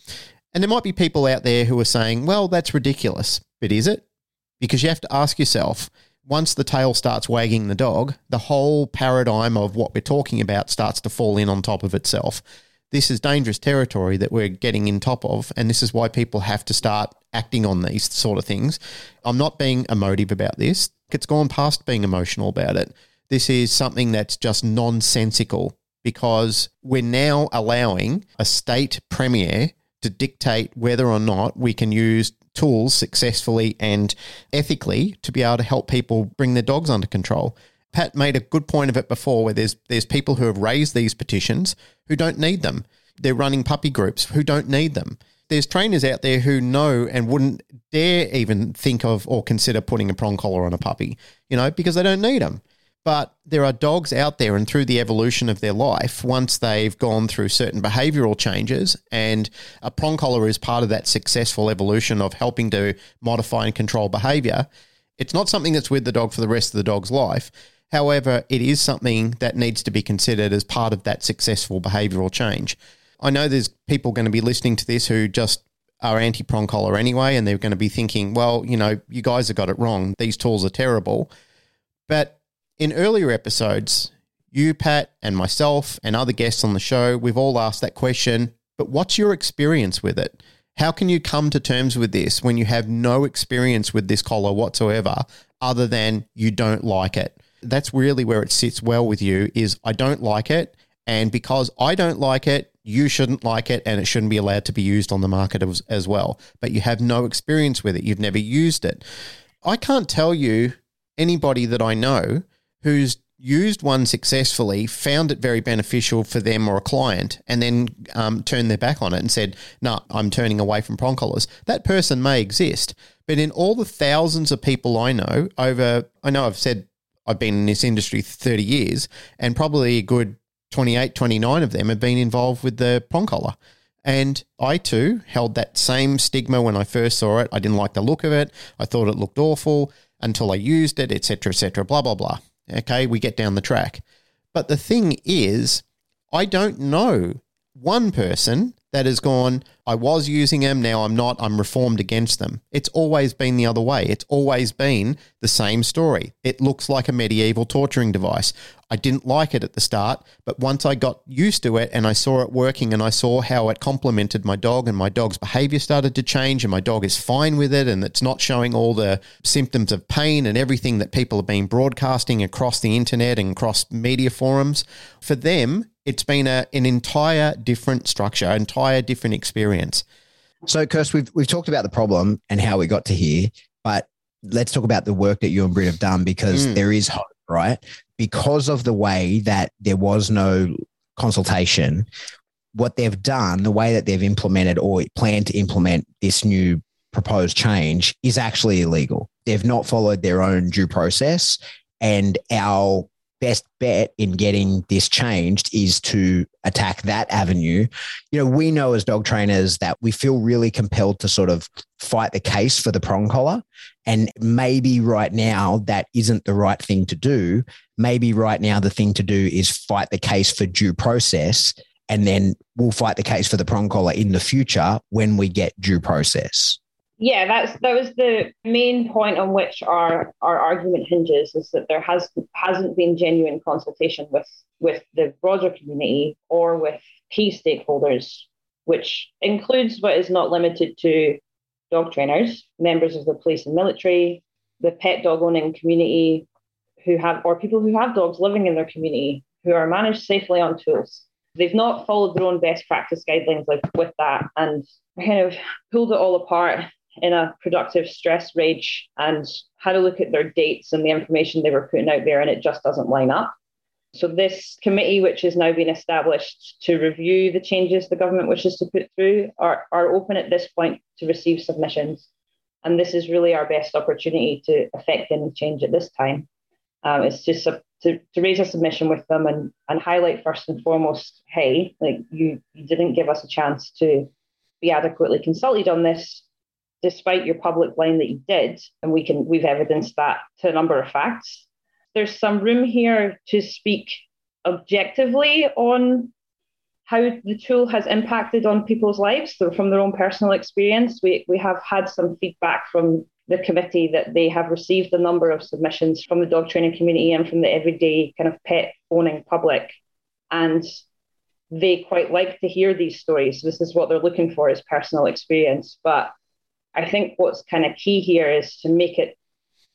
And there might be people out there who are saying, well, that's ridiculous. But is it? Because you have to ask yourself once the tail starts wagging the dog, the whole paradigm of what we're talking about starts to fall in on top of itself. This is dangerous territory that we're getting in top of, and this is why people have to start acting on these sort of things. I'm not being emotive about this. It's gone past being emotional about it. This is something that's just nonsensical because we're now allowing a state premier to dictate whether or not we can use tools successfully and ethically to be able to help people bring their dogs under control. Pat made a good point of it before where there's there's people who have raised these petitions who don't need them. They're running puppy groups who don't need them. There's trainers out there who know and wouldn't dare even think of or consider putting a prong collar on a puppy, you know, because they don't need them. But there are dogs out there, and through the evolution of their life, once they've gone through certain behavioral changes, and a prong collar is part of that successful evolution of helping to modify and control behavior, it's not something that's with the dog for the rest of the dog's life. However, it is something that needs to be considered as part of that successful behavioral change. I know there's people going to be listening to this who just are anti prong collar anyway, and they're going to be thinking, well, you know, you guys have got it wrong. These tools are terrible. But in earlier episodes, you, Pat, and myself, and other guests on the show, we've all asked that question. But what's your experience with it? How can you come to terms with this when you have no experience with this collar whatsoever, other than you don't like it? That's really where it sits well with you. Is I don't like it, and because I don't like it, you shouldn't like it, and it shouldn't be allowed to be used on the market as, as well. But you have no experience with it; you've never used it. I can't tell you anybody that I know who's used one successfully, found it very beneficial for them or a client, and then um, turned their back on it and said, No, I'm turning away from prong collars. That person may exist. But in all the thousands of people I know, over, I know I've said I've been in this industry 30 years, and probably a good 28, 29 of them have been involved with the prong collar. And I too held that same stigma when I first saw it. I didn't like the look of it. I thought it looked awful until I used it, etc., etc., blah, blah, blah. Okay, we get down the track. But the thing is, I don't know one person that has gone, I was using them, now I'm not, I'm reformed against them. It's always been the other way. It's always been the same story. It looks like a medieval torturing device. I didn't like it at the start, but once I got used to it and I saw it working and I saw how it complemented my dog and my dog's behavior started to change and my dog is fine with it and it's not showing all the symptoms of pain and everything that people have been broadcasting across the internet and across media forums, for them, it's been a, an entire different structure, entire different experience. So, Kirst, we've we've talked about the problem and how we got to here, but let's talk about the work that you and Britt have done because Mm. there is hope, right? Because of the way that there was no consultation, what they've done, the way that they've implemented or plan to implement this new proposed change is actually illegal. They've not followed their own due process. And our best bet in getting this changed is to attack that avenue. You know, we know as dog trainers that we feel really compelled to sort of fight the case for the prong collar. And maybe right now that isn't the right thing to do. Maybe right now the thing to do is fight the case for due process. And then we'll fight the case for the prong collar in the future when we get due process. Yeah, that's that was the main point on which our our argument hinges is that there has hasn't been genuine consultation with with the broader community or with key stakeholders, which includes but is not limited to dog trainers, members of the police and military, the pet dog owning community who have or people who have dogs living in their community who are managed safely on tools. They've not followed their own best practice guidelines like with that and kind of pulled it all apart in a productive stress rage and had a look at their dates and the information they were putting out there, and it just doesn't line up. So, this committee, which has now been established to review the changes the government wishes to put through, are, are open at this point to receive submissions. And this is really our best opportunity to affect any change at this time. Um, it's just a, to, to raise a submission with them and, and highlight first and foremost hey, like you, you didn't give us a chance to be adequately consulted on this despite your public line that you did, and we can we've evidenced that to a number of facts. There's some room here to speak objectively on how the tool has impacted on people's lives so from their own personal experience. We we have had some feedback from the committee that they have received a number of submissions from the dog training community and from the everyday kind of pet owning public. And they quite like to hear these stories. This is what they're looking for is personal experience. But I think what's kind of key here is to make it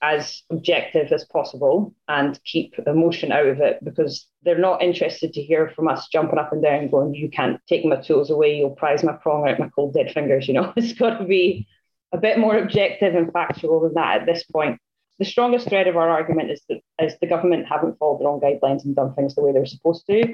as objective as possible and keep emotion out of it because they're not interested to hear from us jumping up and down going, you can't take my tools away, you'll prize my prong out my cold dead fingers. You know, it's got to be a bit more objective and factual than that at this point. The strongest thread of our argument is that is the government haven't followed their own guidelines and done things the way they're supposed to.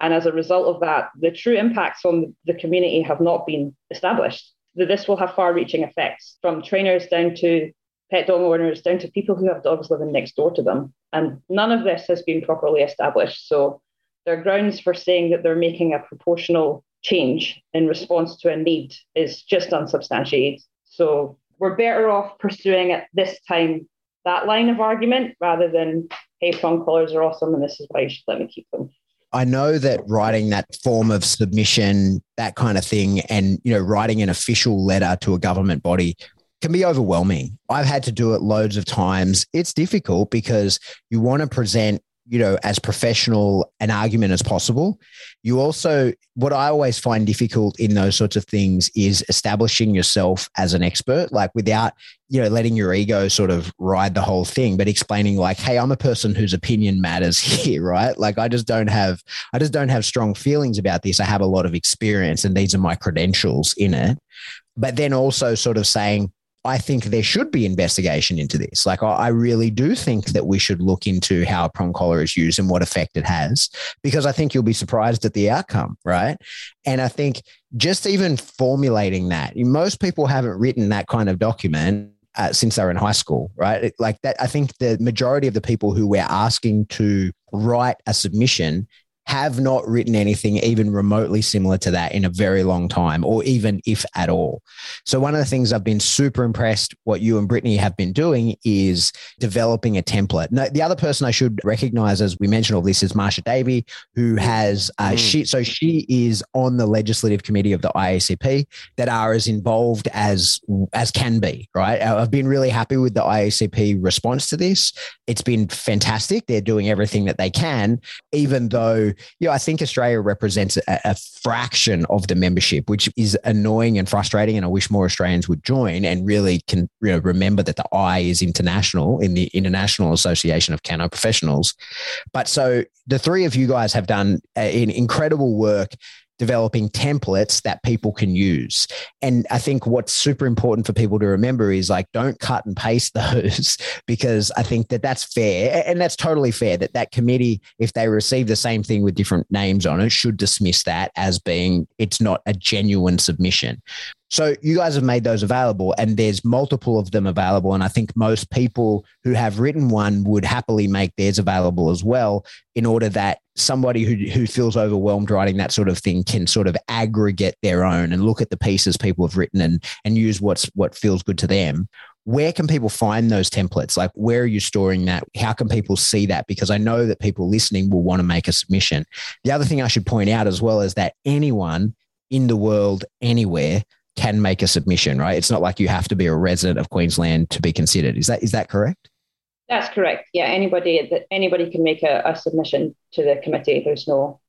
And as a result of that, the true impacts on the community have not been established. This will have far reaching effects from trainers down to pet dog owners, down to people who have dogs living next door to them. And none of this has been properly established. So their grounds for saying that they're making a proportional change in response to a need is just unsubstantiated. So we're better off pursuing at this time that line of argument rather than, hey, prong collars are awesome and this is why you should let me keep them. I know that writing that form of submission, that kind of thing, and you know, writing an official letter to a government body can be overwhelming. I've had to do it loads of times. It's difficult because you want to present, you know, as professional an argument as possible. You also, what I always find difficult in those sorts of things is establishing yourself as an expert, like without, you know, letting your ego sort of ride the whole thing, but explaining like, hey, I'm a person whose opinion matters here, right? Like I just don't have, I just don't have strong feelings about this. I have a lot of experience and these are my credentials in it. But then also sort of saying, I think there should be investigation into this. Like, I really do think that we should look into how prong collar is used and what effect it has, because I think you'll be surprised at the outcome, right? And I think just even formulating that, most people haven't written that kind of document uh, since they're in high school, right? Like that, I think the majority of the people who we're asking to write a submission have not written anything even remotely similar to that in a very long time, or even if at all. So, one of the things I've been super impressed what you and Brittany have been doing is developing a template. Now, the other person I should recognize, as we mentioned all this, is Marcia Davies, who has uh, Mm. she. So she is on the legislative committee of the IACP that are as involved as as can be. Right, I've been really happy with the IACP response to this. It's been fantastic. They're doing everything that they can, even though you know I think Australia represents a, a fraction of the membership, which is annoying and frustrating. And I wish more Australians would join and really can you know remember that the I is international in the International Association of Canine Professionals. But so the three of you guys have done uh, an incredible work developing templates that people can use. And I think what's super important for people to remember is like, don't cut and paste those because I think that that's fair. And that's totally fair that that committee, if they receive the same thing with different names on it, should dismiss that as being, it's not a genuine submission. So you guys have made those available, and there's multiple of them available. And I think most people who have written one would happily make theirs available as well, in order that somebody who who feels overwhelmed writing that sort of thing can sort of aggregate their own and look at the pieces people have written and and use what's what feels good to them. Where can people find those templates? Like, where are you storing that? How can people see that? Because I know that people listening will want to make a submission. The other thing I should point out as well is that anyone in the world, anywhere, can make a submission, right? It's not like you have to be a resident of Queensland to be considered. Is that is that correct? That's correct. Yeah, anybody that anybody can make a, a submission to the committee. There's no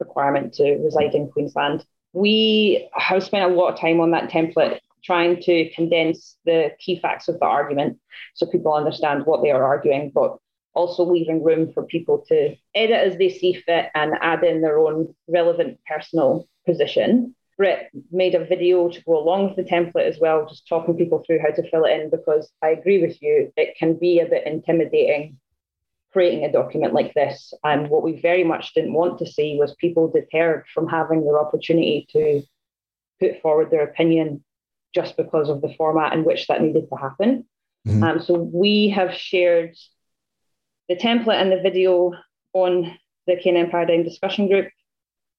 requirement to reside in Queensland. We have spent a lot of time on that template trying to condense the key facts of the argument so people understand what they are arguing, but also leaving room for people to edit as they see fit and add in their own relevant personal position. Britt made a video to go along with the template as well, just talking people through how to fill it in because I agree with you, it can be a bit intimidating creating a document like this. And what we very much didn't want to see was people deterred from having their opportunity to put forward their opinion just because of the format in which that needed to happen. Mhm. Um, so we have shared the template and the video on the Canine Paradigm discussion group.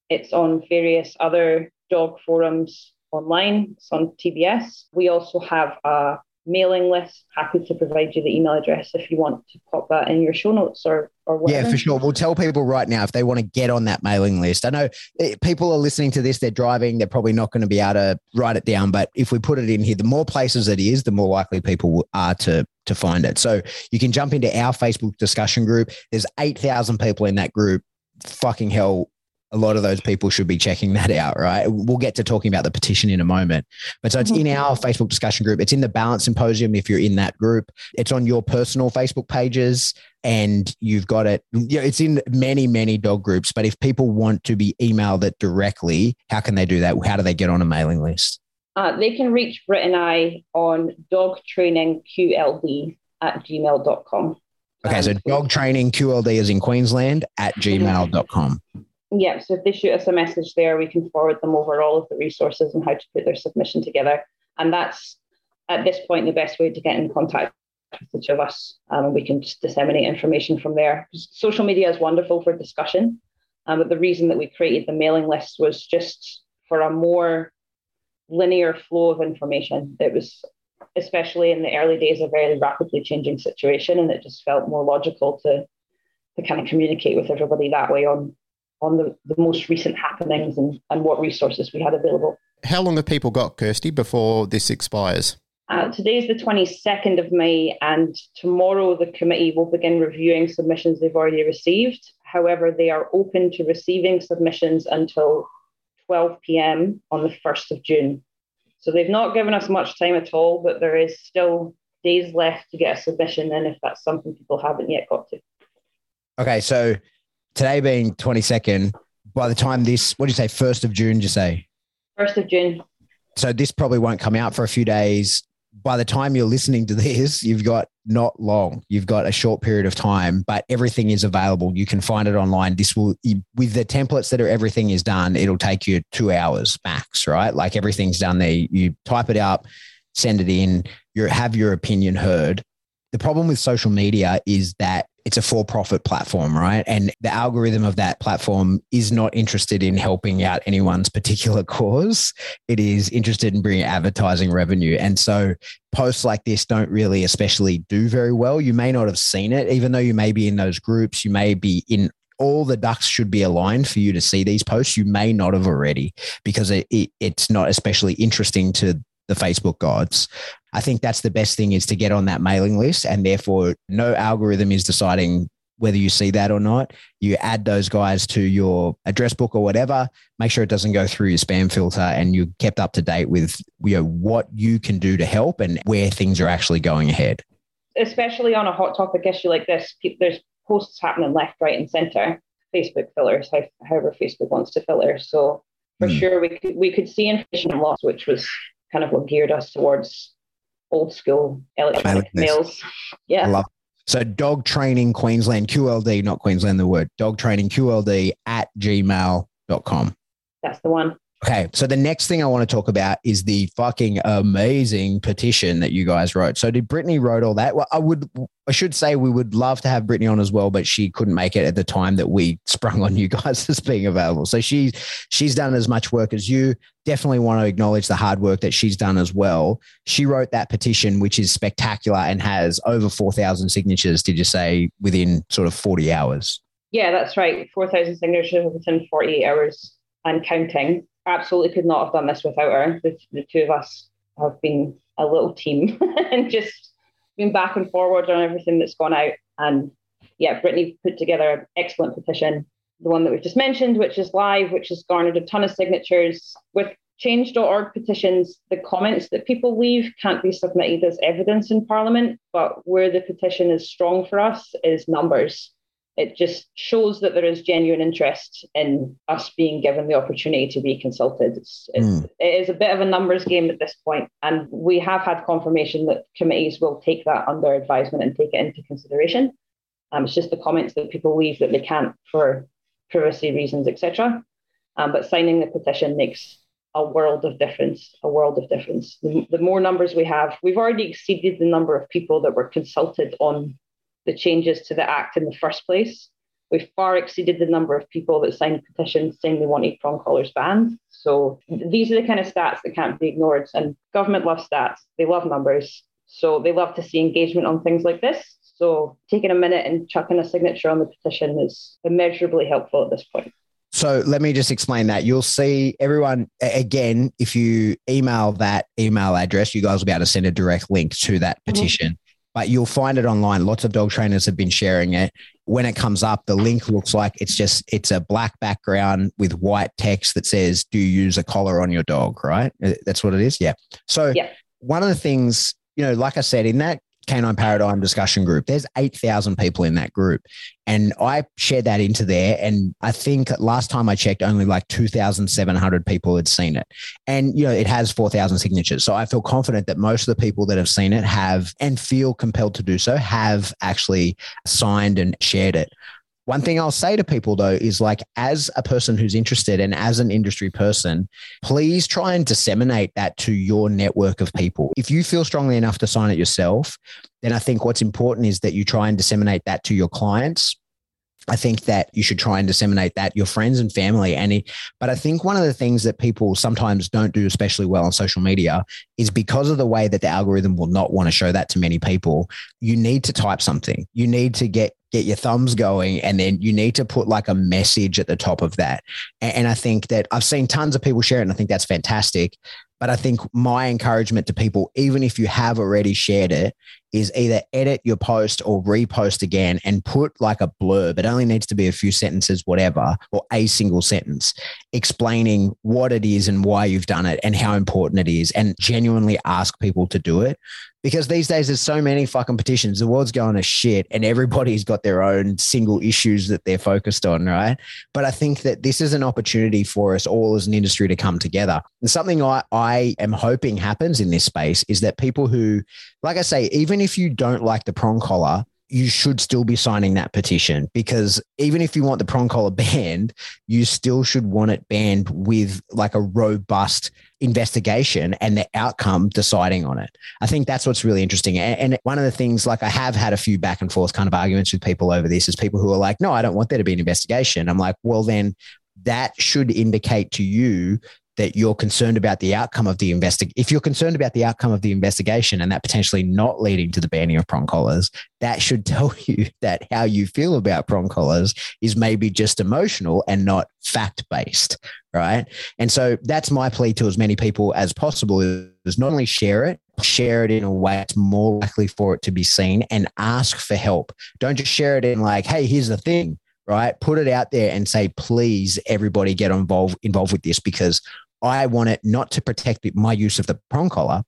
It's on various other dog forums online. It's on TBS. We also have a mailing list. Happy to provide you the email address if you want to pop that in your show notes or or whatever. Yeah, for sure. We'll tell people right now if they want to get on that mailing list. I know eh, people are listening to this, they're driving, they're probably not going to be able to write it down. But if we put it in here, the more places it is, the more likely people are to to find it. So you can jump into our Facebook discussion group. There's 8,000 people in that group. Fucking hell. A lot of those people should be checking that out, right? We'll get to talking about the petition in a moment. But so it's in our Facebook discussion group. It's in the Balance Symposium if you're in that group. It's on your personal Facebook pages and you've got it. Yeah, it's in many, many dog groups. But if people want to be emailed it directly, how can they do that? How do they get on a mailing list? Uh, they can reach Britt and I on dogtrainingqld at gmail.com. Okay, so Um, dog training QLD is in Queensland at gmail.com. Yeah, so if they shoot us a message there, we can forward them over all of the resources and how to put their submission together. And that's at this point the best way to get in contact with each of us. Um, and we can just disseminate information from there. Social media is wonderful for discussion. Um, but the reason that we created the mailing list was just for a more linear flow of information. It was, especially in the early days, a very rapidly changing situation, and it just felt more logical to to kind of communicate with everybody that way on on the, the most recent happenings and, and what resources we had available. How long have people got, Kirsty, before this expires? Uh, is the 22nd of May, and tomorrow the committee will begin reviewing submissions they've already received. However, they are open to receiving submissions until 12 p.m. on the 1st of June. So they've not given us much time at all, but there is still days left to get a submission in if that's something people haven't yet got to. Okay, so today being 22nd, by the time this, what do you say, 1st of June, did you say? 1st of June. So this probably won't come out for a few days. By the time you're listening to this, you've got not long. You've got a short period of time, but everything is available. You can find it online. This will, with the templates that are everything is done, it'll take you two hours max, right? Like everything's done there. You type it up, send it in, you have your opinion heard. The problem with social media is that it's a for profit platform, right? And the algorithm of that platform is not interested in helping out anyone's particular cause. It is interested in bringing advertising revenue. And so posts like this don't really especially do very well. You may not have seen it, even though you may be in those groups, you may be in all the ducks should be aligned for you to see these posts. You may not have already because it, it, it's not especially interesting to the Facebook gods. I think that's the best thing is to get on that mailing list, and therefore, no algorithm is deciding whether you see that or not. You add those guys to your address book or whatever. Make sure it doesn't go through your spam filter, and you're kept up to date with you know what you can do to help and where things are actually going ahead. Especially on a hot topic issue like this, there's posts happening left, right, and centre. Facebook fillers, however Facebook wants to filler. So for mm. sure, we could we could see information loss, which was kind of what geared us towards old school electronic mails. Yeah. so dog training Queensland QLD, not Queensland, the word dog training QLD at gmail.com. That's the one. Okay. So the next thing I want to talk about is the fucking amazing petition that you guys wrote. So did Brittany wrote all that? Well, I would, I should say we would love to have Brittany on as well, but she couldn't make it at the time that we sprung on you guys as being available. So she's, she's done as much work as you. Definitely want to acknowledge the hard work that she's done as well. She wrote that petition, which is spectacular and has over 4,000 signatures, did you say, within sort of 40 hours? Yeah, that's right. 4,000 signatures within 48 hours and counting absolutely could not have done this without her. The, the two of us have been a little team and just been back and forward on everything that's gone out. And yeah, Brittany put together an excellent petition, the one that we've just mentioned, which is live, which has garnered a ton of signatures. With change.org petitions, the comments that people leave can't be submitted as evidence in Parliament, but where the petition is strong for us is numbers it just shows that there is genuine interest in us being given the opportunity to be consulted. It's, it's mm. it is a bit of a numbers game at this point, and we have had confirmation that committees will take that under advisement and take it into consideration. Um, it's just the comments that people leave that they can't for privacy reasons, etc. Um, but signing the petition makes a world of difference. A world of difference. The, the more numbers we have, we've already exceeded the number of people that were consulted on the changes to the Act in the first place. We've far exceeded the number of people that signed petitions saying they wanted prong collars banned. So these are the kind of stats that can't be ignored. And government loves stats, they love numbers. So they love to see engagement on things like this. So taking a minute and chucking a signature on the petition is immeasurably helpful at this point. So let me just explain that. You'll see everyone again, if you email that email address, you guys will be able to send a direct link to that mm-hmm. petition. Mm-hmm but you'll find it online. Lots of dog trainers have been sharing it. When it comes up, the link looks like it's just it's a black background with white text that says, "Do you use a collar on your dog?" Right? Uh, that's what it is. Yeah. So yeah. one of the things, you know, like I said, in that Canine Paradigm discussion group. There's 8,000 people in that group. And I shared that into there. And I think last time I checked, only like 2,700 people had seen it. And, you know, it has 4,000 signatures. So I feel confident that most of the people that have seen it have and feel compelled to do so have actually signed and shared it. One thing I'll say to people though is like, as a person who's interested and as an industry person, please try and disseminate that to your network of people. If you feel strongly enough to sign it yourself, then I think what's important is that you try and disseminate that to your clients I think that you should try and disseminate that your friends and family. And but I think one of the things that people sometimes don't do especially well on social media is because of the way that the algorithm will not want to show that to many people. You need to type something. You need to get get your thumbs going and then you need to put like a message at the top of that and, and, i think that i've seen tons of people share it and i think that's fantastic but I think my encouragement to people, even if you have already shared it, is either edit your post or repost again and put like a blurb. It only needs to be a few sentences, whatever, or a single sentence explaining what it is and why you've done it and how important it is, and genuinely ask people to do it because these days there's so many fucking petitions. The world's going to shit, and everybody's got their own single issues that they're focused on, right? But I think that this is an opportunity for us all as an industry to come together. And something I, I am hoping happens in this space is that people who, like I say, even if you don't like the prong collar, you should still be signing that petition because even if you want the prong collar banned, you still should want it banned with like a robust investigation and the outcome deciding on it. I think that's what's really interesting. And, one of the things, like I have had a few back and forth kind of arguments with people over this, is people who are like, no, I don't want there to be an investigation. I'm like, well, then that should indicate to you that you're concerned about the outcome of the investigation. If you're concerned about the outcome of the investigation and that potentially not leading to the banning of prong collars, that should tell you that how you feel about prong collars is maybe just emotional and not fact based, right? And so that's my plea to as many people as possible is not only share it, share it in a way that's more likely for it to be seen and ask for help. Don't just share it in like, hey, here's the thing right? Put it out there and say, please, everybody get involved involved with this because I want it not to protect my use of the prong collar,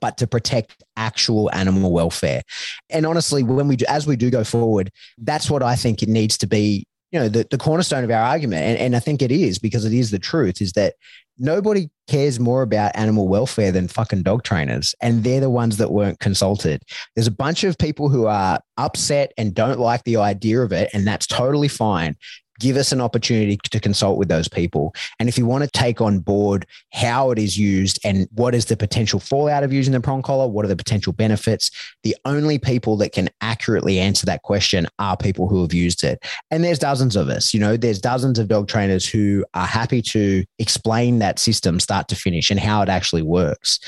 but to protect actual animal welfare. And honestly, when we do, as we do go forward, that's what I think it needs to be. You know, the, the cornerstone of our argument, and, and I think it is because it is the truth, is that nobody cares more about animal welfare than fucking dog trainers. And they're the ones that weren't consulted. There's a bunch of people who are upset and don't like the idea of it. And that's totally fine give us an opportunity to consult with those people. And if you want to take on board how it is used and what is the potential fallout of using the prong collar, what are the potential benefits, the only people that can accurately answer that question are people who have used it. And there's dozens of us, you know, there's dozens of dog trainers who are happy to explain that system start to finish and how it actually works.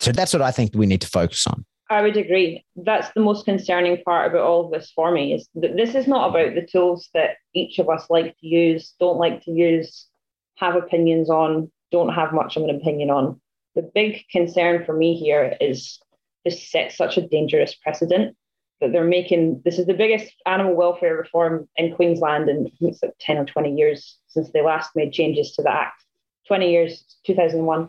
So that's what I think we need to focus on. I would agree. That's the most concerning part about all of this for me is that this is not about the tools that each of us like to use, don't like to use, have opinions on, don't have much of an opinion on. The big concern for me here is this set such a dangerous precedent that they're making. This is the biggest animal welfare reform in Queensland in it's like 10 or 20 years since they last made changes to the Act. 20 years, 2001.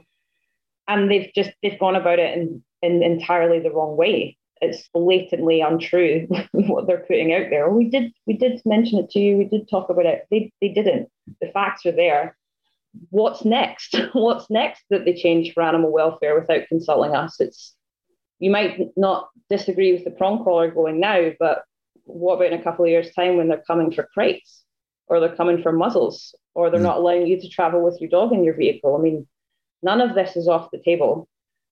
And they've just, they've gone about it in in entirely the wrong way. It's blatantly untrue what they're putting out there. We did we did mention it to you. We did talk about it. They they didn't. The facts are there. What's next? What's next that they change for animal welfare without consulting us? It's you might not disagree with the prong collar going now, but what about in a couple of years' time when they're coming for crates or they're coming for muzzles or they're mm. not allowing you to travel with your dog in your vehicle? I mean, none of this is off the table.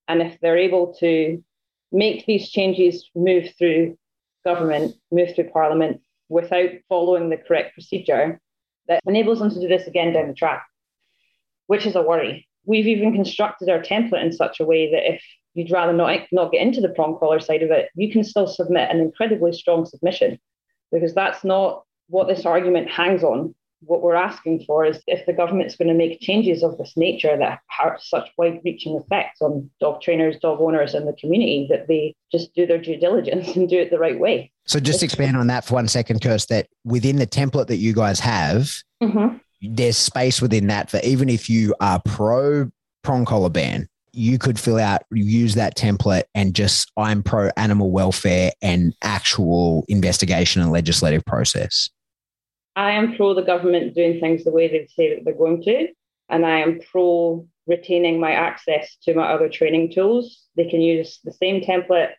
And if they're able to make these changes move through government, move through parliament without following the correct procedure, that enables them to do this again down the track, which is a worry. We've even constructed our template in such a way that if you'd rather not, not get into the prong collar side of it, you can still submit an incredibly strong submission because that's not what this argument hangs on what we're asking for is if the government's going to make changes of this nature that have such wide reaching effects on dog trainers, dog owners, and the community, that they just do their due diligence and do it the right way. So, just expand on that for one second, Kirst, that within the template that you guys have, mm-hmm. there's space within that for even if you are pro prong collar ban, you could fill out, use that template and just, I'm pro animal welfare and actual investigation and legislative process. I am pro the government doing things the way they say that they're going to, and I am pro retaining my access to my other training tools. They can use the same template,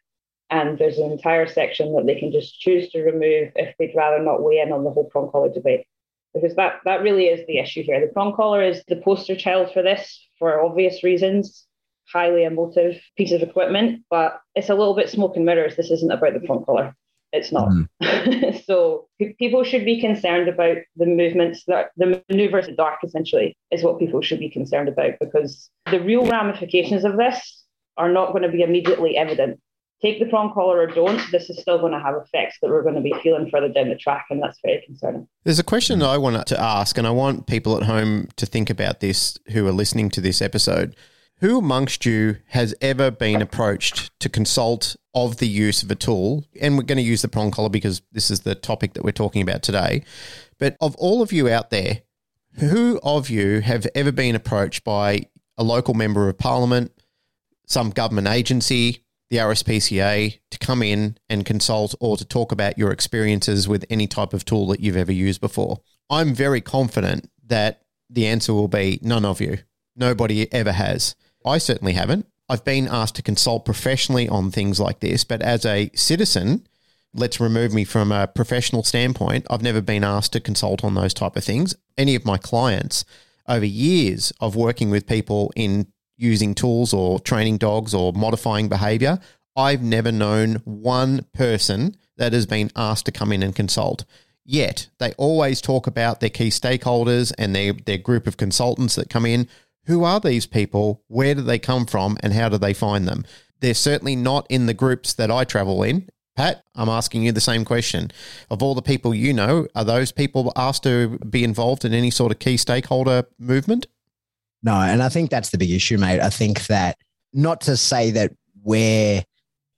and there's an entire section that they can just choose to remove if they'd rather not weigh in on the whole prong collar debate. Because that, that really is the issue here. The prong collar is the poster child for this for obvious reasons highly emotive piece of equipment, but it's a little bit smoke and mirrors. This isn't about the prong collar. It's not. Mm. so people should be concerned about the movements that the maneuvers in the dark essentially is what people should be concerned about because the real ramifications of this are not going to be immediately evident. Take the prong collar or don't, this is still going to have effects that we're going to be feeling further down the track, and that's very concerning. There's a question I want to ask, and I want people at home to think about this who are listening to this episode. Who amongst you has ever been approached to consult of the use of a tool? And we're going to use the prong collar because this is the topic that we're talking about today. But of all of you out there, who of you have ever been approached by a local member of parliament, some government agency, the RSPCA, to come in and consult or to talk about your experiences with any type of tool that you've ever used before? I'm very confident that the answer will be none of you. Nobody ever has. I certainly haven't. I've been asked to consult professionally on things like this, but as a citizen, let's remove me from a professional standpoint. I've never been asked to consult on those type of things. Any of my clients over years of working with people in using tools or training dogs or modifying behavior, I've never known one person that has been asked to come in and consult. Yet they always talk about their key stakeholders and their, their group of consultants that come in. Who are these people? Where do they come from? And how do they find them? They're certainly not in the groups that I travel in. Pat, I'm asking you the same question. Of all the people you know, are those people asked to be involved in any sort of key stakeholder movement? No, and I think that's the big issue, mate. I think that not to say that we're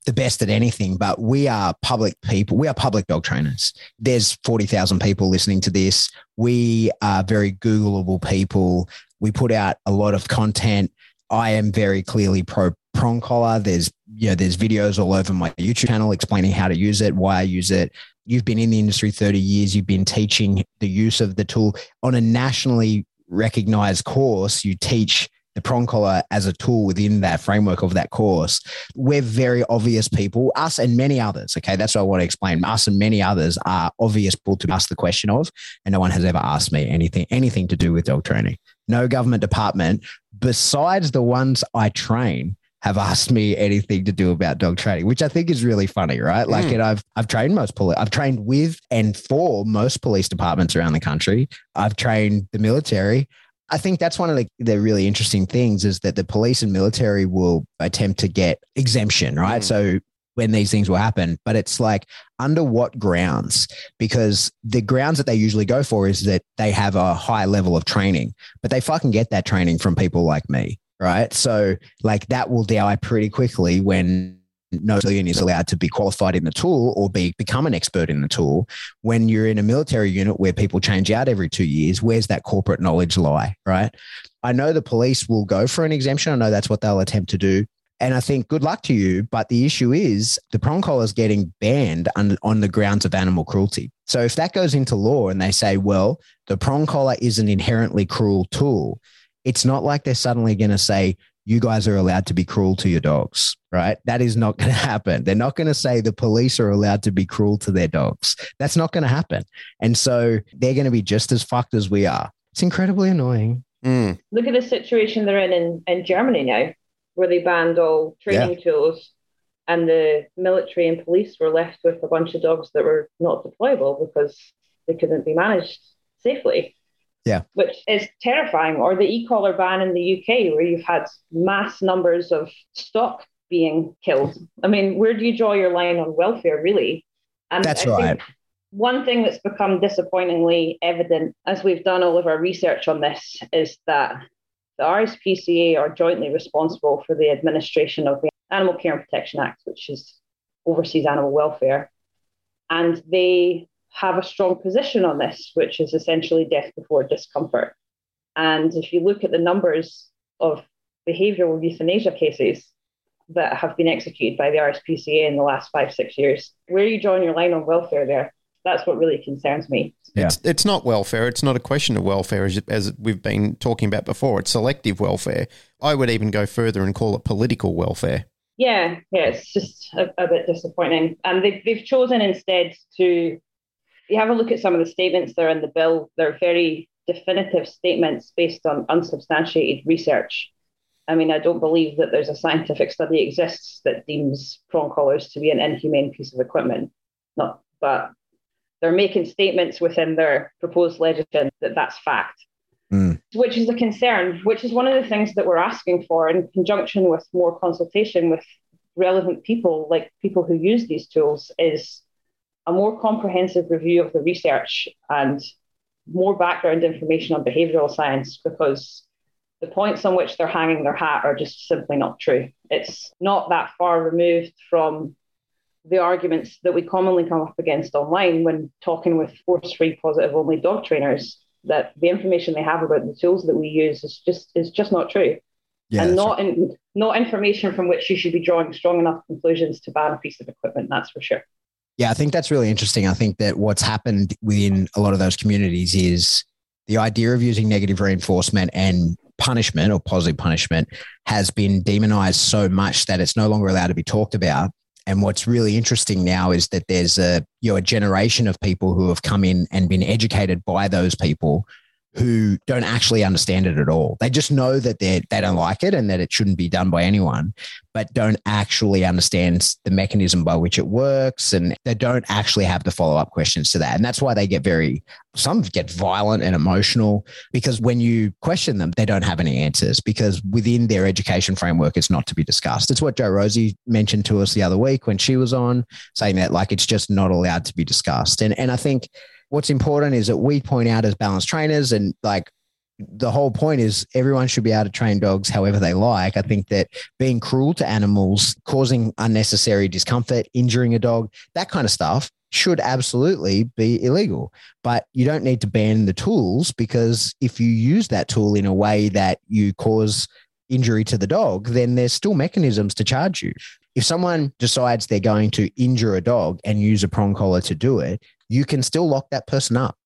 the best at anything, but we are public people. We are public dog trainers. There's 40,000 people listening to this. We are very Googleable people. We put out a lot of content. I am very clearly pro prong collar. There's, you know, there's videos all over my YouTube channel explaining how to use it, why I use it. You've been in the industry 30 years. You've been teaching the use of the tool on a nationally recognized course. You teach the prong collar as a tool within that framework of that course. We're very obvious people, us and many others. Okay. That's what I want to explain. Us and many others are obvious people to ask the question of, and no one has ever asked me anything, anything to do with dog training. No government department besides the ones I train have asked me anything to do about dog training, which I think is really funny, right? Like, Mm. and I've I've trained most police, I've trained with and for most police departments around the country. I've trained the military. I think that's one of the, the really interesting things is that the police and military will attempt to get exemption, right? Mm. So when these things will happen, but it's like under what grounds? Because the grounds that they usually go for is that they have a high level of training, but they fucking get that training from people like me, right? So like that will die pretty quickly when no civilian is allowed to be qualified in the tool or be become an expert in the tool. When you're in a military unit where people change out every two years, where's that corporate knowledge lie, right? I know the police will go for an exemption. I know that's what they'll attempt to do. And I think good luck to you. But the issue is the prong collar is getting banned on, on the grounds of animal cruelty. So if that goes into law and they say, well, the prong collar is an inherently cruel tool, it's not like they're suddenly going to say, you guys are allowed to be cruel to your dogs, right? That is not going to happen. They're not going to say the police are allowed to be cruel to their dogs. That's not going to happen. And so they're going to be just as fucked as we are. It's incredibly annoying. Mm. Look at the situation they're in in, in Germany now, where they banned all training tools, and the military and police were left with a bunch of dogs that were not deployable because they couldn't be managed safely. Yeah. Which is terrifying. Or the e collar ban in the UK, where you've had mass numbers of stock being killed. I mean, where do you draw your line on welfare, really? And That's I think right. one thing that's become disappointingly evident as we've done all of our research on this is that the RSPCA are jointly responsible for the administration of the Animal Care and Protection Act, which is oversees animal welfare. And they have a strong position on this, which is essentially death before discomfort. And if you look at the numbers of behavioral euthanasia cases that have been executed by the RSPCA in the last five, six years, where you drawing your line on welfare there? That's what really concerns me. Yeah. It's, it's not welfare. It's not a question of welfare, as, as we've been talking about before. It's selective welfare. I would even go further and call it political welfare. Yeah, yeah, it's just a, a bit disappointing. And they've, they've chosen instead to, you have a look at some of the statements that are in the bill. They're very definitive statements based on unsubstantiated research. I mean, I don't believe that there's a scientific study exists that deems prong collars to be an inhumane piece of equipment. Not, but they're making statements within their proposed legislation that that's fact Mm. which is a concern, which is one of the things that we're asking for in conjunction with more consultation with relevant people, like people who use these tools, is a more comprehensive review of the research and more background information on behavioral science because the points on which they're hanging their hat are just simply not true. It's not that far removed from the arguments that we commonly come up against online when talking with force free positive only dog trainers that the information they have about the tools that we use is just is just not true Yeah. and not in, not information from which you should be drawing strong enough conclusions to ban a piece of equipment that's for sure Yeah, I think that's really interesting. I think that what's happened within a lot of those communities is the idea of using negative reinforcement and punishment or positive punishment has been demonized so much that it's no longer allowed to be talked about. And what's really interesting now is that there's a you know a generation of people who have come in and been educated by those people who don't actually understand it at all. They just know that they they don't like it and that it shouldn't be done by anyone, but don't actually understand the mechanism by which it works, and they don't actually have the follow up questions to that. And that's why they get very some get violent and emotional because when you question them, they don't have any answers because within their education framework, it's not to be discussed. It's what Joe Rosie mentioned to us the other week when she was on, saying that like it's just not allowed to be discussed. And and I think what's important is that we point out as balanced trainers and like the whole point is everyone should be able to train dogs however they like. I think that being cruel to animals, causing unnecessary discomfort, injuring a dog, that kind of stuff should absolutely be illegal. But you don't need to ban the tools because if you use that tool in a way that you cause injury to the dog, then there's still mechanisms to charge you. If someone decides they're going to injure a dog and use a prong collar to do it, you can still lock that person up.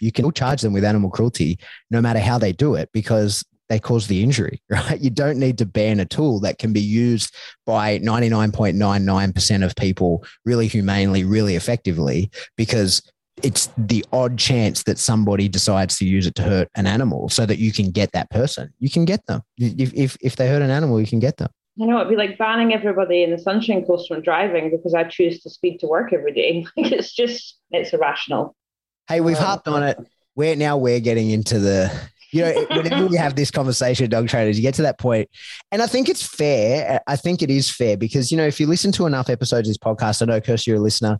You can still charge them with animal cruelty no matter how they do it because they cause the injury, right? You don't need to ban a tool that can be used by 99.99% of people really humanely, really effectively, because it's the odd chance that somebody decides to use it to hurt an animal so that you can get that person. You can get them. If, if, if they hurt an animal, you can get them. You know, it'd be like banning everybody in the Sunshine Coast from driving because I choose to speed to work every day. Like it's just, it's irrational. Hey, we've Um, harped on it. We're now we're getting into the you know whenever we have this conversation with dog trainers, you get to that point, and I think it's fair. I think it is fair because you know if you listen to enough episodes of this podcast, I know, Kirsty, you're a listener.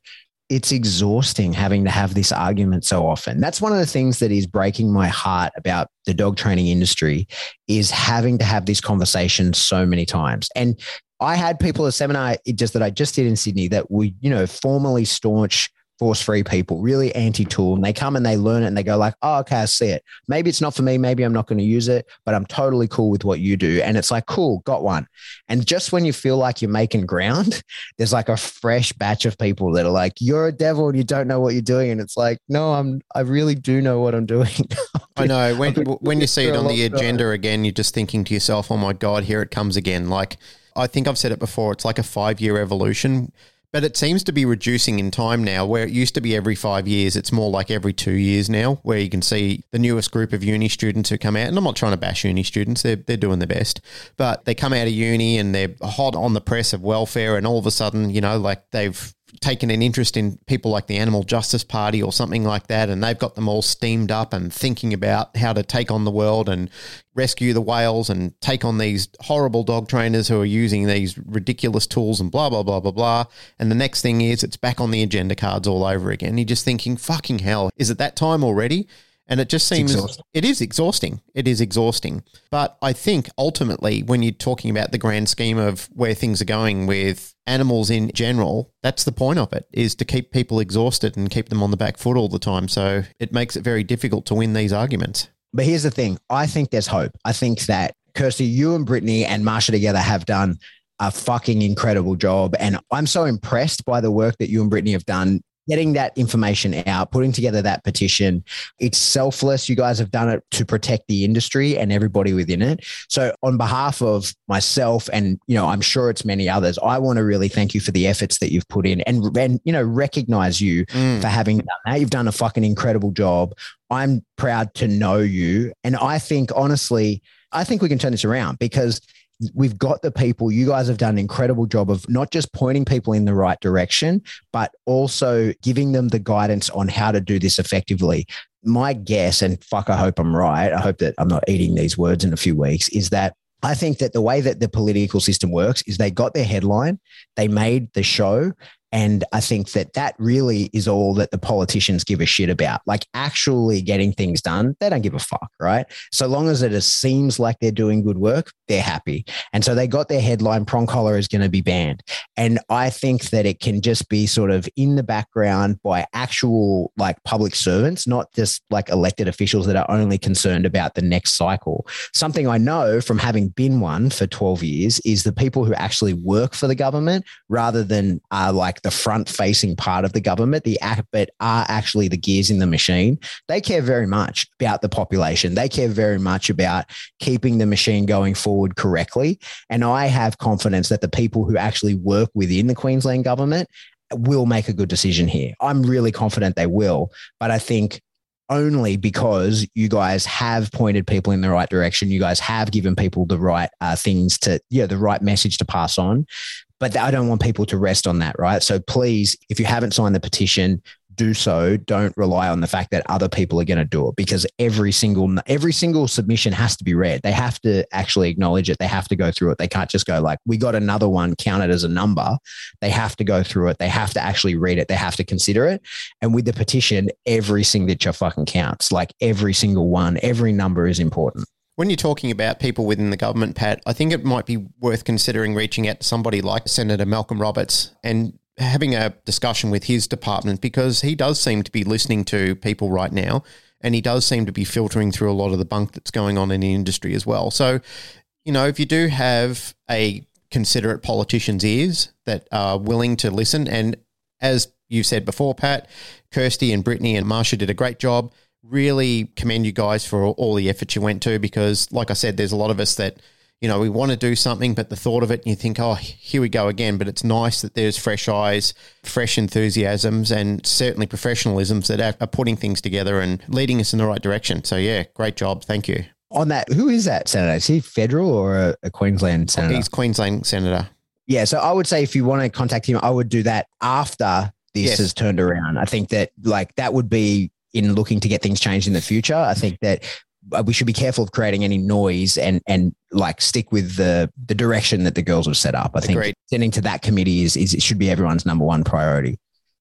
It's exhausting having to have this argument so often. That's one of the things that is breaking my heart about the dog training industry is having to have this conversation so many times. And I had people at a seminar just that I just did in Sydney that were, you know, formally staunch force free people, really anti tool. And they come and they learn it and they go like, oh, okay, I see it. Maybe it's not for me. Maybe I'm not going to use it, but I'm totally cool with what you do. And it's like, cool, got one. And just when you feel like you're making ground, there's like a fresh batch of people that are like, you're a devil and you don't know what you're doing. And it's like, no, I'm, I really do know what I'm doing. I know when when you see it on the long time. agenda again, you're just thinking to yourself, "Oh my god, here it comes again!" Like I think I've said it before, it's like a five year evolution, but it seems to be reducing in time now. Where it used to be every five years, it's more like every two years now. Where you can see the newest group of uni students who come out, and I'm not trying to bash uni students; they're they're doing their best, but they come out of uni and they're hot on the press of welfare, and all of a sudden, you know, like they've taken an interest in people like the Animal Justice Party or something like that, and they've got them all steamed up and thinking about how to take on the world and rescue the whales and take on these horrible dog trainers who are using these ridiculous tools and blah blah blah blah blah. And the next thing is it's back on the agenda cards all over again. You're just thinking, fucking hell, is it that time already? And it just seems it is exhausting. It is exhausting. But I think ultimately, when you're talking about the grand scheme of where things are going with animals in general, that's the point of it is to keep people exhausted and keep them on the back foot all the time. So it makes it very difficult to win these arguments. But here's the thing I think there's hope. I think that Kirsty, you and Brittany and Marcia together have done a fucking incredible job. And I'm so impressed by the work that you and Brittany have done. Getting that information out, putting together that petition. It's selfless. You guys have done it to protect the industry and everybody within it. So, on behalf of myself and, you know, I'm sure it's many others, I want to really thank you for the efforts that you've put in and, and you know, recognize you Mm. for having done that. You've done a fucking incredible job. I'm proud to know you. And I think, honestly, I think we can turn this around because we've got the people. You guys have done an incredible job of not just pointing people in the right direction, but also giving them the guidance on how to do this effectively. My guess, and fuck, I hope I'm right. I hope that I'm not eating these words in a few weeks, is that I think that the way that the political system works is they got their headline, they made the show, and I think that that really is all that the politicians give a shit about. Like actually getting things done, they don't give a fuck, right? So long as it seems like they're doing good work, they're happy. And so they got their headline prong collar is going to be banned. And I think that it can just be sort of in the background by actual like public servants, not just like elected officials that are only concerned about the next cycle. Something I know from having been one for 12 years is the people who actually work for the government rather than uh, like like the front facing part of the government, the but are actually the gears in the machine. They care very much about the population. They care very much about keeping the machine going forward correctly. And I have confidence that the people who actually work within the Queensland government will make a good decision here. I'm really confident they will. But I think only because you guys have pointed people in the right direction. You guys have given people the right uh, things to, yeah, the right message to pass on. But I don't want people to rest on that, right? So please, if you haven't signed the petition, do so. Don't rely on the fact that other people are going to do it because every single every single submission has to be read. They have to actually acknowledge it. They have to go through it. They can't just go like we got another one counted as a number. They have to go through it. They have to actually read it. They have to consider it. And with the petition every signature fucking counts. Like every single one every number is important when you're talking about people within the government, Pat, I think it might be worth considering reaching out to somebody like Senator Malcolm Roberts and having a discussion with his department because he does seem to be listening to people right now and he does seem to be filtering through a lot of the bunk that's going on in the industry as well. So, you know, if you do have a considerate politician's ears that are willing to listen, and as you said before, Pat, Kirsty and Brittany and Marcia did a great job. Really commend you guys for all the effort you went to because, like I said, there's a lot of us that you know, we want to do something, but the thought of it, and you think, oh, here we go again. But it's nice that there's fresh eyes, fresh enthusiasms, and certainly professionalisms that are, are putting things together and leading us in the right direction. So, yeah, great job. Thank you. On that, who is that senator? Is he federal or a, a Queensland senator? He's Queensland senator. Yeah. So I would say if you want to contact him, I would do that after this yes. has turned around. I think that like that would be in looking to get things changed in the future. I think that uh, we should be careful of creating any noise and and like stick with the the direction that the girls have set up. I think sending to that committee is is it should be everyone's number one priority.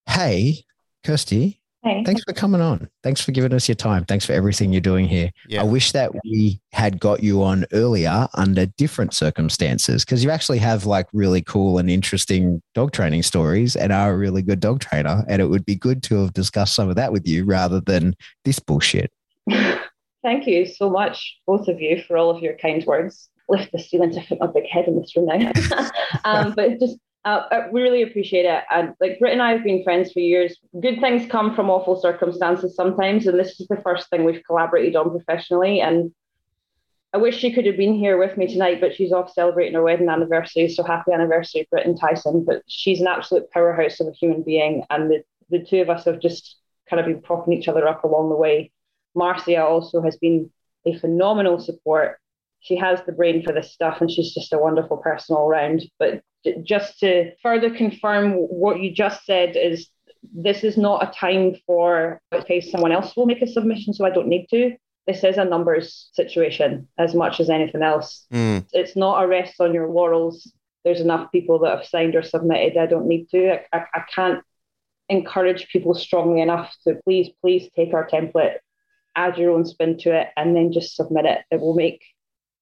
Hey, Kirsty. Hey. Thanks for coming on. Thanks for giving us your time. Thanks for everything you're doing here. Yeah. I wish that we had got you on earlier under different circumstances because you actually have like really cool and interesting dog training stories and are a really good dog trainer. And it would be good to have discussed some of that with you rather than this bullshit. Thank you so much, both of you, for all of your kind words. Lift the ceiling to fit my big head in this room now. um, but just uh, uh, we really appreciate it. And like Britt and I have been friends for years. Good things come from awful circumstances sometimes, and this is the first thing we've collaborated on professionally. And I wish she could have been here with me tonight, but she's off celebrating her wedding anniversary. So happy anniversary, Britt and Tyson. But she's an absolute powerhouse of a human being, and the the two of us have just kind of been propping each other up along the way. Marcia also has been a phenomenal support. She has the brain for this stuff and she's just a wonderful person all around. But just to further confirm what you just said is this is not a time for okay, someone else will make a submission, so I don't need to. This is a numbers situation as much as anything else. Mm. It's not a rest on your laurels. There's enough people that have signed or submitted. I don't need to. I, I, I can't encourage people strongly enough to please, please take our template add your own spin to it, and then just submit it. It will make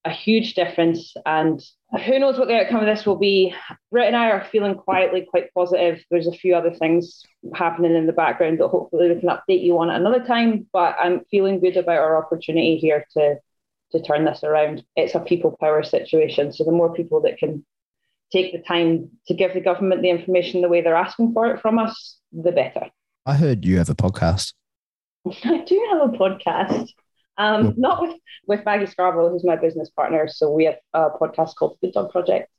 a huge difference. And who knows what the outcome of this will be. Britt and I are feeling quietly quite positive. There's a few other things happening in the background that hopefully we can update you on at another time. But I'm feeling good about our opportunity here to to turn this around. It's a people power situation. So the more people that can take the time to give the government the information the way they're asking for it from us, the better. I heard you have a podcast. I do have a podcast. Um, not with with Maggie Scarborough, who's my business partner. So we have a podcast called The Good Dog Project.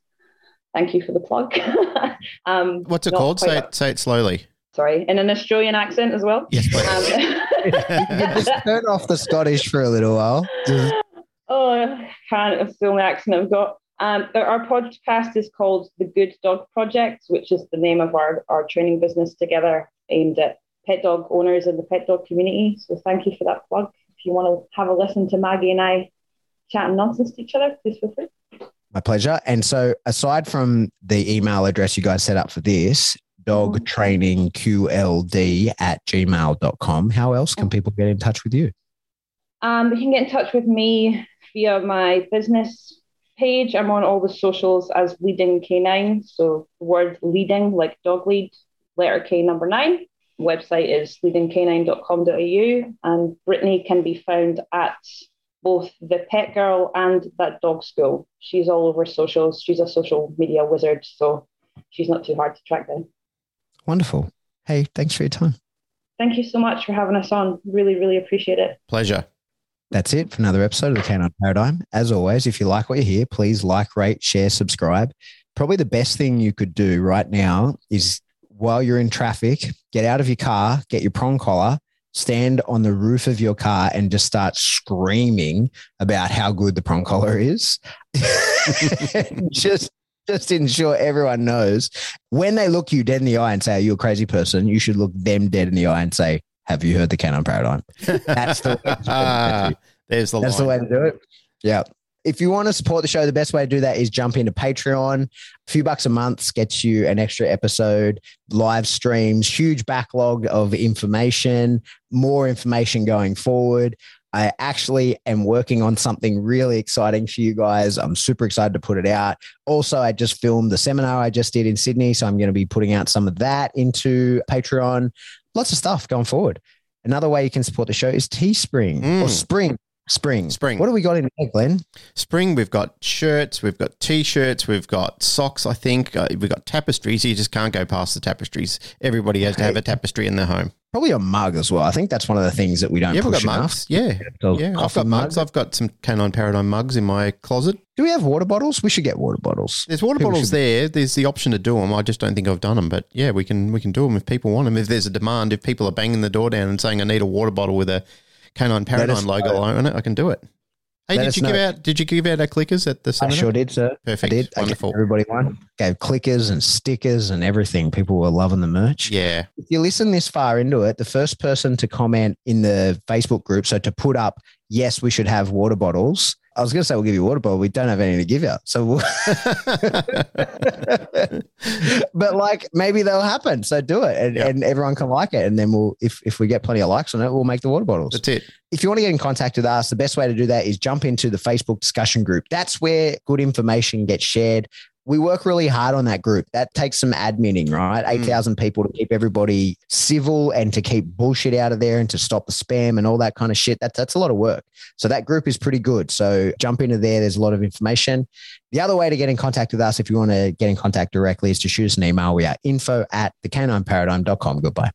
Thank you for the plug. um, What's it called? Say it, say it slowly. Sorry, in an Australian accent as well. Yes, please. Um, just turn off the Scottish for a little while. Just... Oh, I can't. It's the only accent I've got. Um, our podcast is called The Good Dog Project, which is the name of our, our training business together aimed at pet dog owners in the pet dog community. So thank you for that plug. You want to have a listen to Maggie and I chatting nonsense to each other, please feel free. My pleasure. And so, aside from the email address you guys set up for this, dog mm-hmm. training qld at gmail.com, how else can people get in touch with you? Um, you can get in touch with me via my business page. I'm on all the socials as Leading K9. So, word leading, like dog lead, letter K number nine website is leadingk9.com.au, and Brittany can be found at both the Pet Girl and that dog school. She's all over socials. She's a social media wizard, so she's not too hard to track down. Wonderful. Hey, thanks for your time. Thank you so much for having us on. Really, really appreciate it. Pleasure. That's it for another episode of the Canine Paradigm. As always, if you like what you hear, please like, rate, share, subscribe. Probably the best thing you could do right now is while you're in traffic, get out of your car, get your prong collar, stand on the roof of your car and just start screaming about how good the prong collar is. just just ensure everyone knows when they look you dead in the eye and say, Are you a crazy person? You should look them dead in the eye and say, Have you heard the Canine Paradigm? That's the way, Ah, there's the that's the way to do it. Yeah. If you want to support the show, the best way to do that is jump into Patreon. A few bucks a month gets you an extra episode, live streams, huge backlog of information, more information going forward. I actually am working on something really exciting for you guys. I'm super excited to put it out. Also, I just filmed the seminar I just did in Sydney. So I'm going to be putting out some of that into Patreon. Lots of stuff going forward. Another way you can support the show is Teespring or Mm. Spring. Spring. Spring. What do we got in there, Glenn? Spring, we've got shirts, we've got t-shirts, we've got socks. I think uh, we've got tapestries. You just can't go past the tapestries. Everybody has to have a tapestry in their home. Probably a mug as well. I think that's one of the things that we don't Yeah, we've push got enough. mugs. Yeah, yeah. I've got mugs. mugs. I've got some Canine Paradigm mugs in my closet. Do we have water bottles? We should get water bottles. There's water People bottles should- there. There's the option to do them. I just don't think I've done them. But yeah, we can we can do them if people want them. If there's a demand, if people are banging the door down and saying I need a water bottle with a Canine Paradigm logo know. on it, I can do it. Hey, Let did you give out? Did you give out our clickers at the I sure did, sir. Perfect. I did. Wonderful. I everybody one. Gave clickers and stickers and everything. People were loving the merch. Yeah. If you listen this far into it, the first person to comment in the Facebook group, so to put up, yes, we should have water bottles. I was going to say we'll give you a water bottle. We don't have any to give you. So, we'll but like maybe they'll happen. So do it, and, Yeah. and everyone can like it. And then we'll, if if we get plenty of likes on it, we'll make the water bottles. That's it. if you want to get in contact with us, the best way to do that is jump into the Facebook discussion group. That's where good information gets shared. We work really hard on that group. That takes some adminning, right? Mm. 8,000 people to keep everybody civil and to keep bullshit out of there and to stop the spam and all that kind of shit. That's, that's a lot of work. So that group is pretty good. So jump into there. There's a lot of information. The other way to get in contact with us, if you want to get in contact directly, is to shoot us an email. We are info at thecanineparadigm.com. Goodbye.